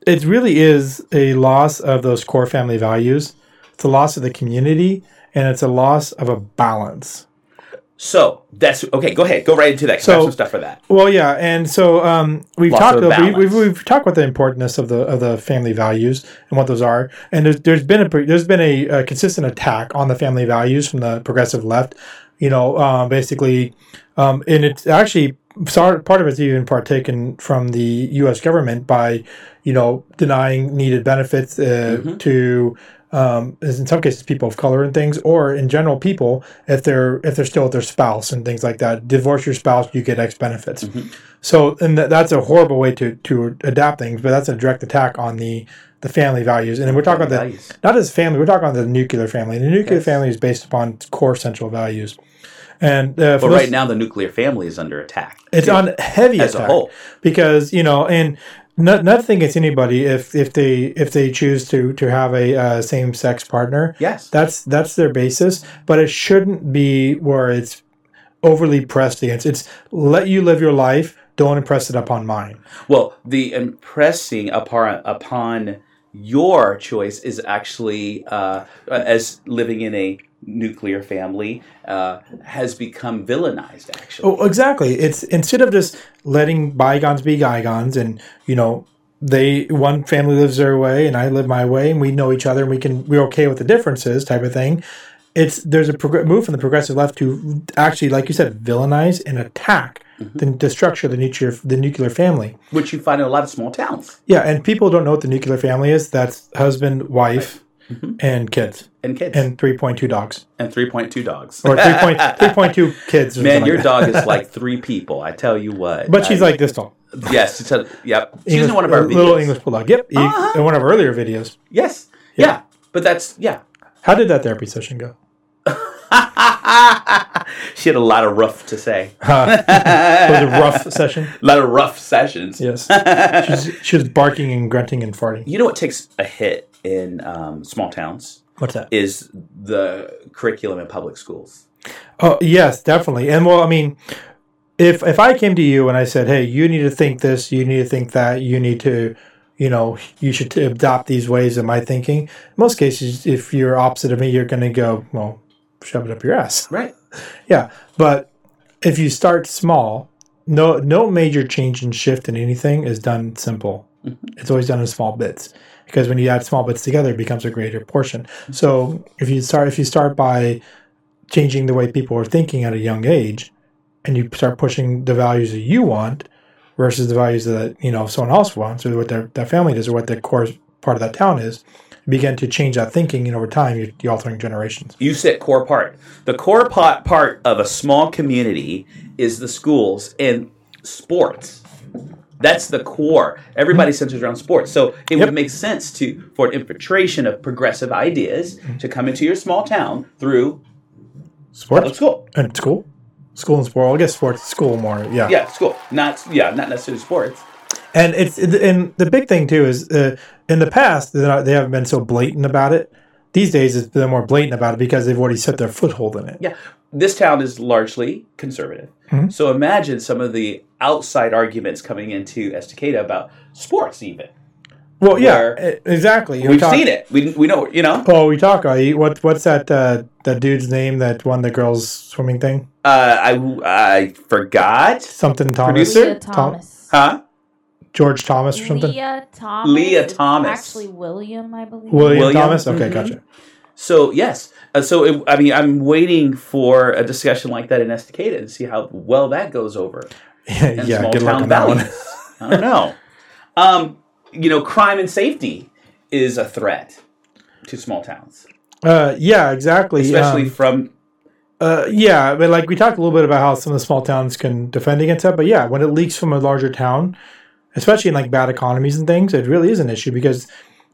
it really is a loss of those core family values. It's a loss of the community, and it's a loss of a balance. So that's okay. Go ahead. Go right into that. 'cause I have some stuff for that. Well, yeah, and so um, we've Loss talked about, we, we've, we've talked about the importance of the of the family values and what those are, and there's there's been a there's been a, a consistent attack on the family values from the progressive left. You know, um, basically, um, and it's actually part of it's even partaken from the U.S. government by you know denying needed benefits uh, Mhm. to. Um, in some cases, people of color and things, or in general, people if they're if they're still with their spouse and things like that. Divorce your spouse, you get X benefits. Mhm. So, and th- that's a horrible way to to adapt things, but that's a direct attack on the the family values. And we're talking about the Values. not as family, we're talking about the nuclear family. The nuclear Yes. family is based upon core central values. And uh, But right now, the nuclear family is under attack. it's too, on heavy as a whole. because you know, and not, nothing against anybody if if they if they choose to to have a uh, same sex partner. Yes. That's that's their basis, but it shouldn't be where it's overly pressed against. It's let you live your life. Don't impress it upon mine. Well, the impressing upon upon your choice is actually uh, as living in a nuclear family uh, has become villainized. Actually, Oh, exactly. It's instead of just letting bygones be bygones, and you know, they one family lives their way and I live my way, and we know each other, and we can we're okay with the differences, type of thing. It's there's a prog- move from the progressive left to actually, like you said, villainize and attack the, the structure of the nuclear the nuclear family. which you find in a lot of small towns Yeah, and people don't know what the nuclear family is. That's husband, wife, and kids, and kids and three point two dogs, and three point two dogs. or 3.2 kids. Man, your that. dog is like three people. I tell you what. But she's like this tall. yes. It's a, yep. She's English- in one of our a little. English bulldog. Yep, Uh-huh. in one of our earlier videos. Yes. Yeah. But that's yeah. How did that therapy session go? she had a lot of rough to say. Uh, it was a rough session. A lot of rough sessions. Yes, she was, she was barking and grunting and farting. You know what takes a hit in um, small towns What's that? is the curriculum in public schools. Oh yes, definitely. And well, I mean, if if I came to you and I said, "Hey, you need to think this, you need to think that, you need to." You know, you should adopt these ways of my thinking. In most cases, if you're opposite of me, you're going to go, well, shove it up your ass. Right. Yeah, but if you start small, no no major change and shift in anything is done simple. It's always done in small bits because when you add small bits together, it becomes a greater portion. So if you start if you start by changing the way people are thinking at a young age, and you start pushing the values that you want versus the values that you know someone else wants or what their, their family does or what the core part of that town is, begin to change that thinking, and over time, you're, you're altering generations. You said core part. The core part part of a small community is the schools and sports. That's the core. Everybody centers around sports. So it Yep. would make sense to for an infiltration of progressive ideas to come into your small town through Sports. school. And school, school and sport. Well, I guess sports, school more. Yeah. Yeah, school. Not yeah, not necessarily sports. And it's and the big thing too is uh, in the past they're not, they haven't been so blatant about it. These days it's they're more blatant about it because they've already set their foothold in it. Yeah, this town is largely conservative. Mhm. So imagine some of the outside arguments coming into Estacada about sports. Even Well, yeah, exactly. We've talk- seen it. We we know. You know. Oh, we talk. Uh, what what's that uh, that dude's name that won the girls swimming thing? Uh, I I forgot. Something Thomas. Producer? Lia Tom- Thomas. Huh? George Thomas or something. Lia Thomas. Lia Thomas. Actually, William, I believe. William, William? Thomas. Okay, Mhm. gotcha. So yes. Uh, so it, I mean, I'm waiting for a discussion like that in Estacada and see how well that goes over. Yeah, small good luck on that one. I don't know. Um, you know, crime and safety is a threat to small towns, Uh, yeah, exactly. especially Um, from Uh, yeah, but like we talked a little bit about how some of the small towns can defend against that. But yeah, when it leaks from a larger town, especially in like bad economies and things, it really is an issue because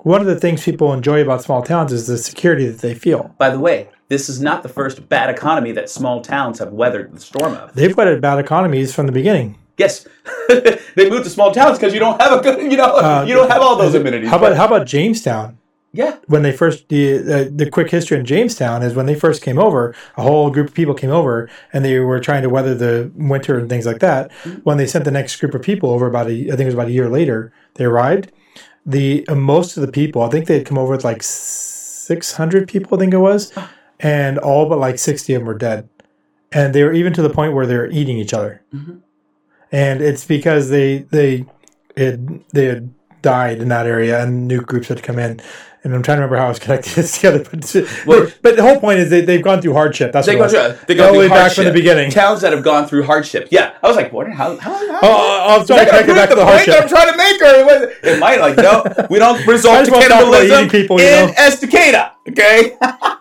one of the things people enjoy about small towns is the security that they feel. By the way, this is not the first bad economy that small towns have weathered the storm of. They've weathered bad economies from the beginning. Yes, they moved to small towns because you don't have a good, you know, Uh, you don't have all those amenities. How about how about Jamestown? yeah, When they first the, the the quick history in Jamestown is when they first came over, a whole group of people came over and they were trying to weather the winter and things like that. When they sent the next group of people over, about a, I think it was about a year later, they arrived. The uh, most of the people, I think they had come over with like six hundred people, I think it was, and all but like sixty of them were dead, and they were even to the point where they were eating each other, and it's because they they had they had died in that area and new groups had come in. And I'm trying to remember how I was connecting this together, but, Well- but, the whole point is they, they've gone through hardship. That's they what go it was. through, they go All the through way back hardship. from the beginning. Towns that have gone through hardship. Yeah, I was like, what? How? how, how Oh, oh, oh I was trying to connect it back to the point that I'm trying to make, or it, might like no, we don't resort to wanna talk about cannibalism people, in know. Estacada. Okay,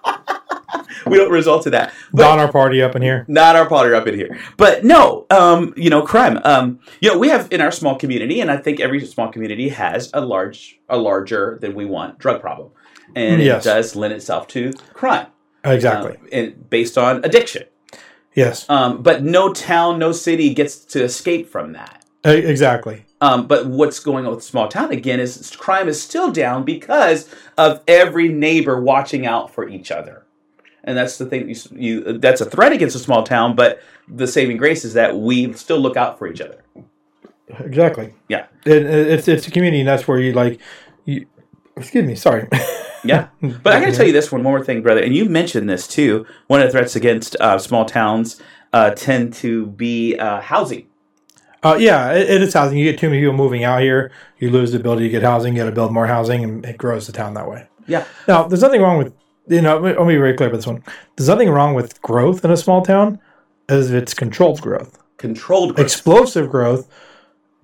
we don't resort to that. But Don our party up in here. not our party up in here. But no, um, you know, crime. Um, you know, we have in our small community, and I think every small community has a large, a larger than we want drug problem, and Yes. it does lend itself to crime, Exactly. um, and based on addiction. yes. Um, but no town, no city gets to escape from that. E- exactly. Um, but what's going on with small town again is crime is still down because of every neighbor watching out for each other, and that's the thing. You, you that's a threat against a small town, but the saving grace is that we still look out for each other. Exactly. Yeah. It, it- it's it's a community, and that's where you like. You, excuse me. Sorry. Yeah, but I got to tell you this one more thing, brother, and you mentioned this too. One of the threats against uh, small towns uh, tend to be uh, housing. Uh, yeah, it, it is housing. You get too many people moving out here, you lose the ability to get housing. You got to build more housing, and it grows the town that way. Yeah, Now, there's nothing wrong with you know. I'll be very clear about this one. There's nothing wrong with growth in a small town, as if it's controlled growth. controlled. growth. Explosive growth,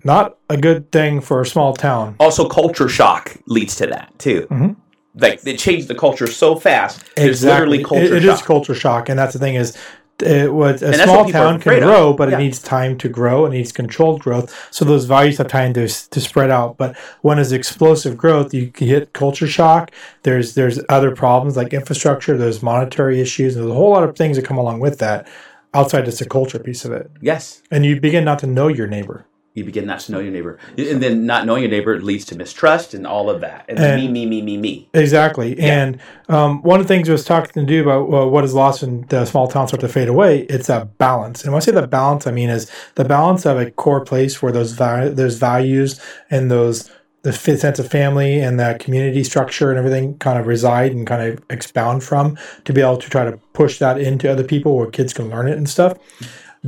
not a good thing for a small town. also, culture shock leads to that too. Mhm. Like they changed the culture so fast. There's literally culture It- it shock. is culture shock, and that's the thing is, Uh, it, what a small what people are town can afraid of. grow, but Yeah. it needs time to grow. It needs controlled growth, so those values have time to to spread out. But when it's explosive growth, you can hit culture shock. There's there's other problems like infrastructure. There's monetary issues. There's a whole lot of things that come along with that, outside just the culture piece of it. yes, And you begin not to know your neighbor. You begin not to know your neighbor, and then not knowing your neighbor leads to mistrust and all of that, and, then And- me, me, me, me, me. Exactly. And um, one of the things I was talking to do about well, what is lost when the small towns start to fade away, it's that balance. And when I say that balance, I mean is the balance of a core place where those those values and those the sense of family and that community structure and everything kind of reside and kind of expound from to be able to try to push that into other people where kids can learn it and stuff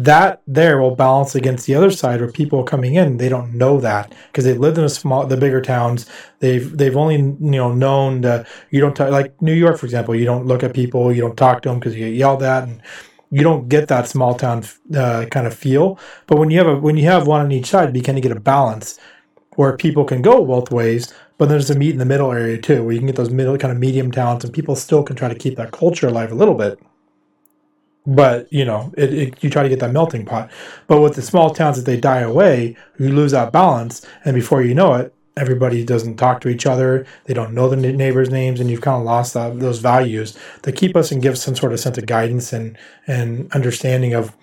that there will balance against the other side where people are coming in they don't know that because they've lived in a small the bigger towns. They've they've only you know known the you don't talk, like new york for example you don't look at people you don't talk to them because you get yelled at and you don't get that small town uh, kind of feel. But when you have a when you have one on each side you kind of get a balance where people can go both ways but there's a meet in the middle area too where you can get those middle kind of medium towns and people still can try to keep that culture alive a little bit but you know it, it, you try to get that melting pot. But with the small towns as they die away you lose that balance. And before you know it everybody doesn't talk to each other. They don't know the neighbors names. And you've kind of lost that, those values that keep us and give some sort of sense of guidance and and understanding of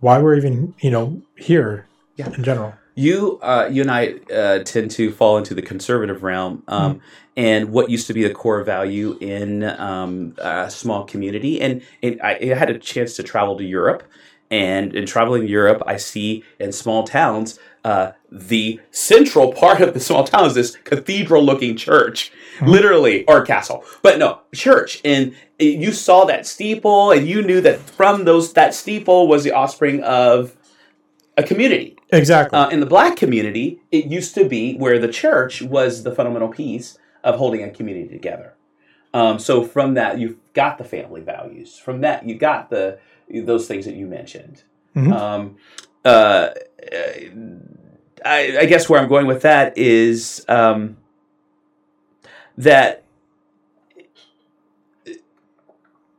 why we're even you know here Yeah. in general. You, uh, you and I uh, tend to fall into the conservative realm, um, and what used to be the core value in um, a small community. And, and I, I had a chance to travel to Europe, and in traveling to Europe, I see in small towns uh, the central part of the small town is this cathedral-looking church, literally, or castle, but no church. And you saw that steeple, and you knew that from those that steeple was the offspring of a community. exactly Uh, in the black community, it used to be where the church was the fundamental piece of holding a community together. Um, so from that, you've got the family values. From that, you got the those things that you mentioned. Mhm. Um, uh, I, I guess where I'm going with that is um, that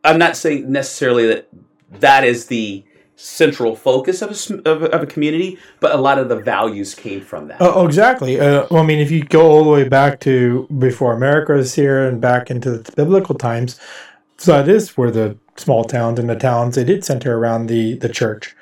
I'm not saying necessarily that that is the central focus of a, of a, of a community, but a lot of the values came from that. Oh, oh, exactly. Uh, well, I mean, if you go all the way back to before America was here and back into the biblical times, so that is where the small towns and the towns they did center around the the church,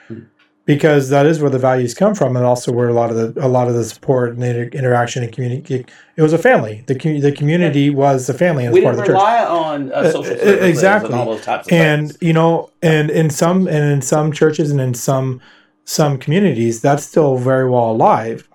because that is where the values come from, and also where a lot of the a lot of the support and inter- interaction and community. It was a family. The commu- the community was the family and we part didn't the church. rely on uh, social Uh, exactly. and all those types of and you know and in some and in some churches and in some some communities that's still very well alive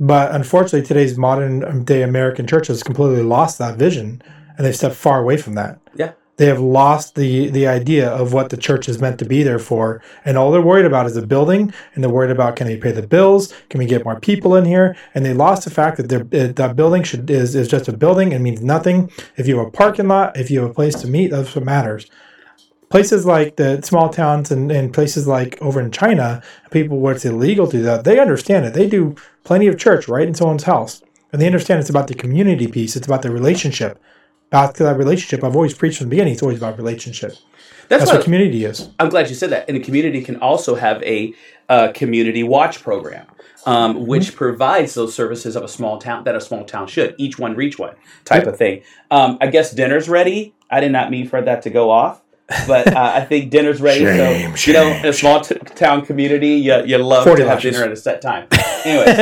but unfortunately today's modern day american church has completely lost that vision and they've stepped far away from that Yeah. They have lost the the idea of what the church is meant to be there for and all they're worried about is the building and they're worried about can they pay the bills can we get more people in here and they lost the fact that that building should is, is just a building and means nothing if you have a parking lot if you have a place to meet that's what matters places like the small towns and, and places like over in China, people where it's illegal to do that, they understand it. They do plenty of church right in someone's house. And they understand it's about the community piece. It's about the relationship. Back to that relationship. I've always preached from the beginning. It's always about relationship. That's, That's what what community is. I'm glad you said that. And the community can also have a uh, community watch program, um, which provides those services of a small town that a small town should. Each one reach one type of thing. Um, I guess dinner's ready. I did not mean for that to go off. But uh, I think dinner's ready. Shame, so you know, in a small t- town community, you, you love 40 to have lashes. dinner at a set time. Anyways,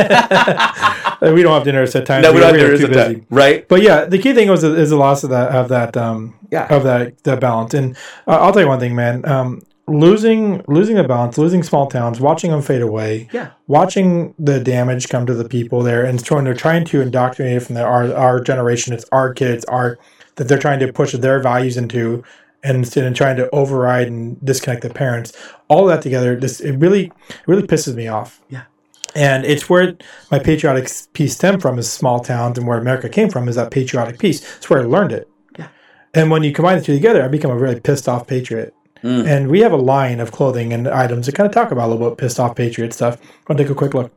Uh, we don't have dinner at a set times. no, we don't have we're dinner at too a set time, right? But yeah, the key thing was is the loss of that of that um Yeah. of that that balance. And uh, I'll tell you one thing, man. Um, losing losing the balance, losing small towns, watching them fade away, Yeah. watching the damage come to the people there, and trying they're trying to indoctrinate it from the, our our generation. It's our kids, our that they're trying to push their values into. And instead of trying to override and disconnect the parents, all that together, this it really it really pisses me off. Yeah. And it's where my patriotic piece stemmed from is small towns, and where America came from is that patriotic piece. It's where I learned it. Yeah. And when you combine the two together, I become a really pissed off patriot. Mm. And we have a line of clothing and items that kind of talk about a little bit pissed off patriot stuff. Want to take a quick look?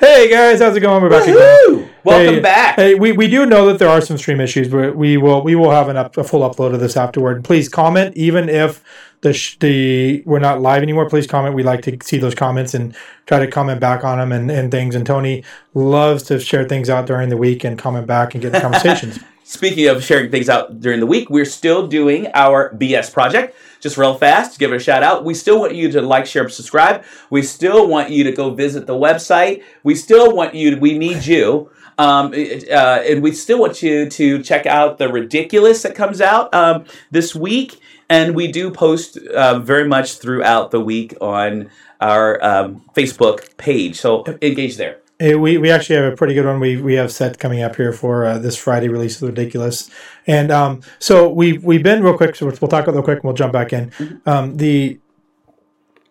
Hey guys, how's it going? We're back again. Welcome Hey, back. Hey, we, we do know that there are some stream issues, but we will we will have an up, a full upload of this afterward. Please comment, even if the sh- the we're not live anymore. Please comment. We like to see those comments and try to comment back on them and, and things. And Tony loves to share things out during the week and comment back and get in conversations. Speaking of sharing things out during the week, we're still doing our BS project. Just real fast, give it a shout out. We still want you to like, share, subscribe. We still want you to go visit the website. We still want you. To, we need you. Um, uh, and we still want you to check out the ridiculous that comes out um, this week. And we do post uh, very much throughout the week on our um, Facebook page. So engage there. We, we actually have a pretty good one we, we have set coming up here for uh, this Friday release of Ridiculous. And um, so we, we've been real quick, so we'll talk real quick and we'll jump back in. Um, the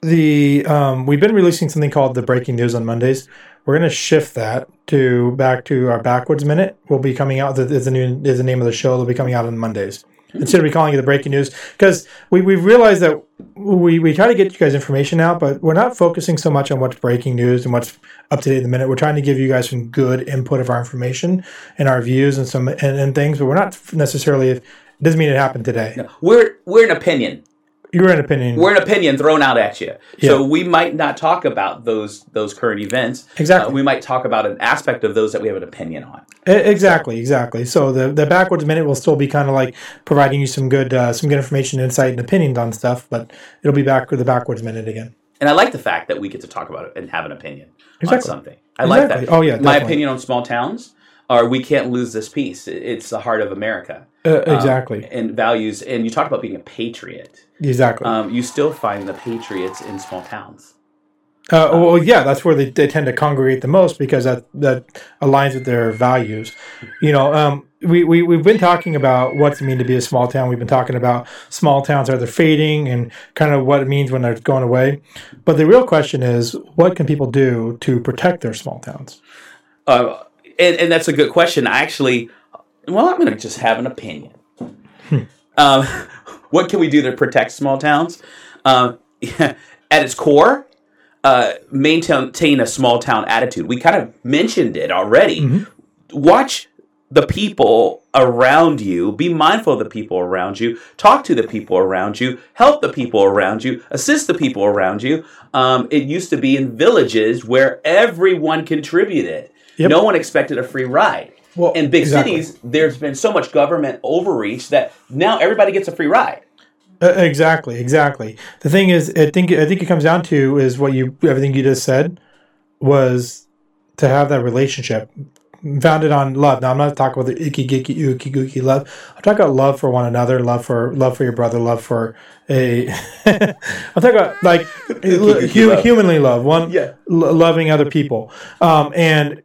the um, we've been releasing something called the breaking news on Mondays. We're going to shift that to back to our Backwoods Minute. We'll be coming out. Is the new is the name of the show. It'll be coming out on Mondays instead of calling it the breaking news because we we realized that we we try to get you guys information out, but we're not focusing so much on what's breaking news and what's up to date in the minute. We're trying to give you guys some good input of our information and our views and some and, and things, but we're not necessarily. It doesn't mean it happened today. We're we're an opinion. You're an opinion. we're an opinion thrown out at you. So we might not talk about those those current events. Exactly. Uh, we might talk about an aspect of those that we have an opinion on. Exactly, exactly. So the the Backwoods Minute will still be kind of like providing you some good uh, some good information, insight, and opinions on stuff, but it'll be back with the Backwoods Minute again. And I like the fact that we get to talk about it and have an opinion Exactly. on something. I like that. Oh, yeah, My opinion on small towns are we can't lose this piece. It's the heart of America. Uh, Um, exactly, and values. And you talk about being a patriot. Exactly. Um, you still find the patriots in small towns. Uh, well, yeah, that's where they, they tend to congregate the most because that that aligns with their values. You know, um, we, we, we've been talking about what's it mean to be a small town. We've been talking about small towns are they fading and kind of what it means when they're going away. But the real question is, what can people do to protect their small towns? Uh, and, and that's a good question. I actually, well, I'm going to just have an opinion. Um, what can we do to protect small towns? Um, at its core, uh, maintain a small town attitude. We kind of mentioned it already. Watch the people around you, be mindful of the people around you, talk to the people around you, help the people around you, assist the people around you. Um, it used to be in villages where everyone contributed. Yep. No one expected a free ride. Well, in big exactly. cities, there's been so much government overreach that now everybody gets a free ride. Uh, exactly, exactly. The thing is, I think I think it comes down to is what you everything you just said was to have that relationship founded on love. Now I'm not talking about the icky gicky ooky gooky love. I'm talking about love for one another, love for love for your brother, love for a. I'm talking about like hu- humanly love one, Yeah. lo- loving other people. Um, and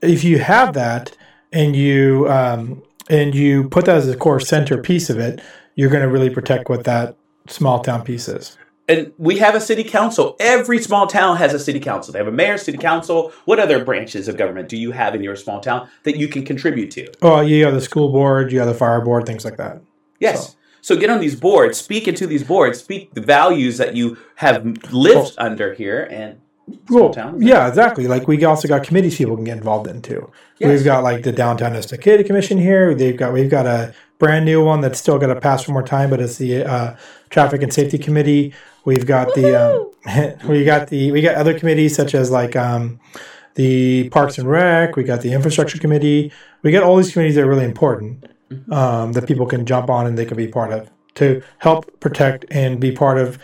if you have that and you um, and you put that as a core center piece of it, you're going to really protect what that small town piece is. And we have a city council. Every small town has a city council. They have a mayor, city council. What other branches of government do you have in your small town that you can contribute to? Oh, you have the school board, you have the fire board, things like that. Yes. So, get on these boards, speak into these boards, speak the values that you have lived under here, and Well, town. yeah, exactly. Like we also got committees people can get involved in too. Yes. We've got like the downtown Estacada Commission here. They've got we've got a brand new one that's still got to pass for more time, but it's the uh, Traffic and Safety Committee. We've got the um, we got the we got other committees such as like um, the Parks and Rec. We got the Infrastructure Committee. We got all these committees that are really important um, that people can jump on and they can be part of to help protect and be part of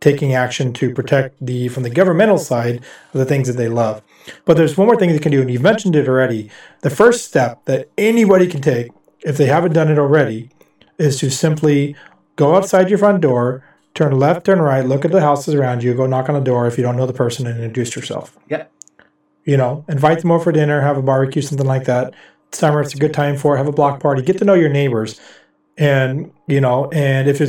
taking action to protect the from the governmental side of the things that they love. But there's one more thing they can do, and you've mentioned it already. The first step that anybody can take, if they haven't done it already, is to simply go outside your front door, turn left, turn right, look at the houses around you, go knock on the door if you don't know the person, and introduce yourself. yeah, You know, invite them over for dinner, have a barbecue, something like that. Summer, it's a good time for it. Have a block party. Get to know your neighbors, and you know, and if there's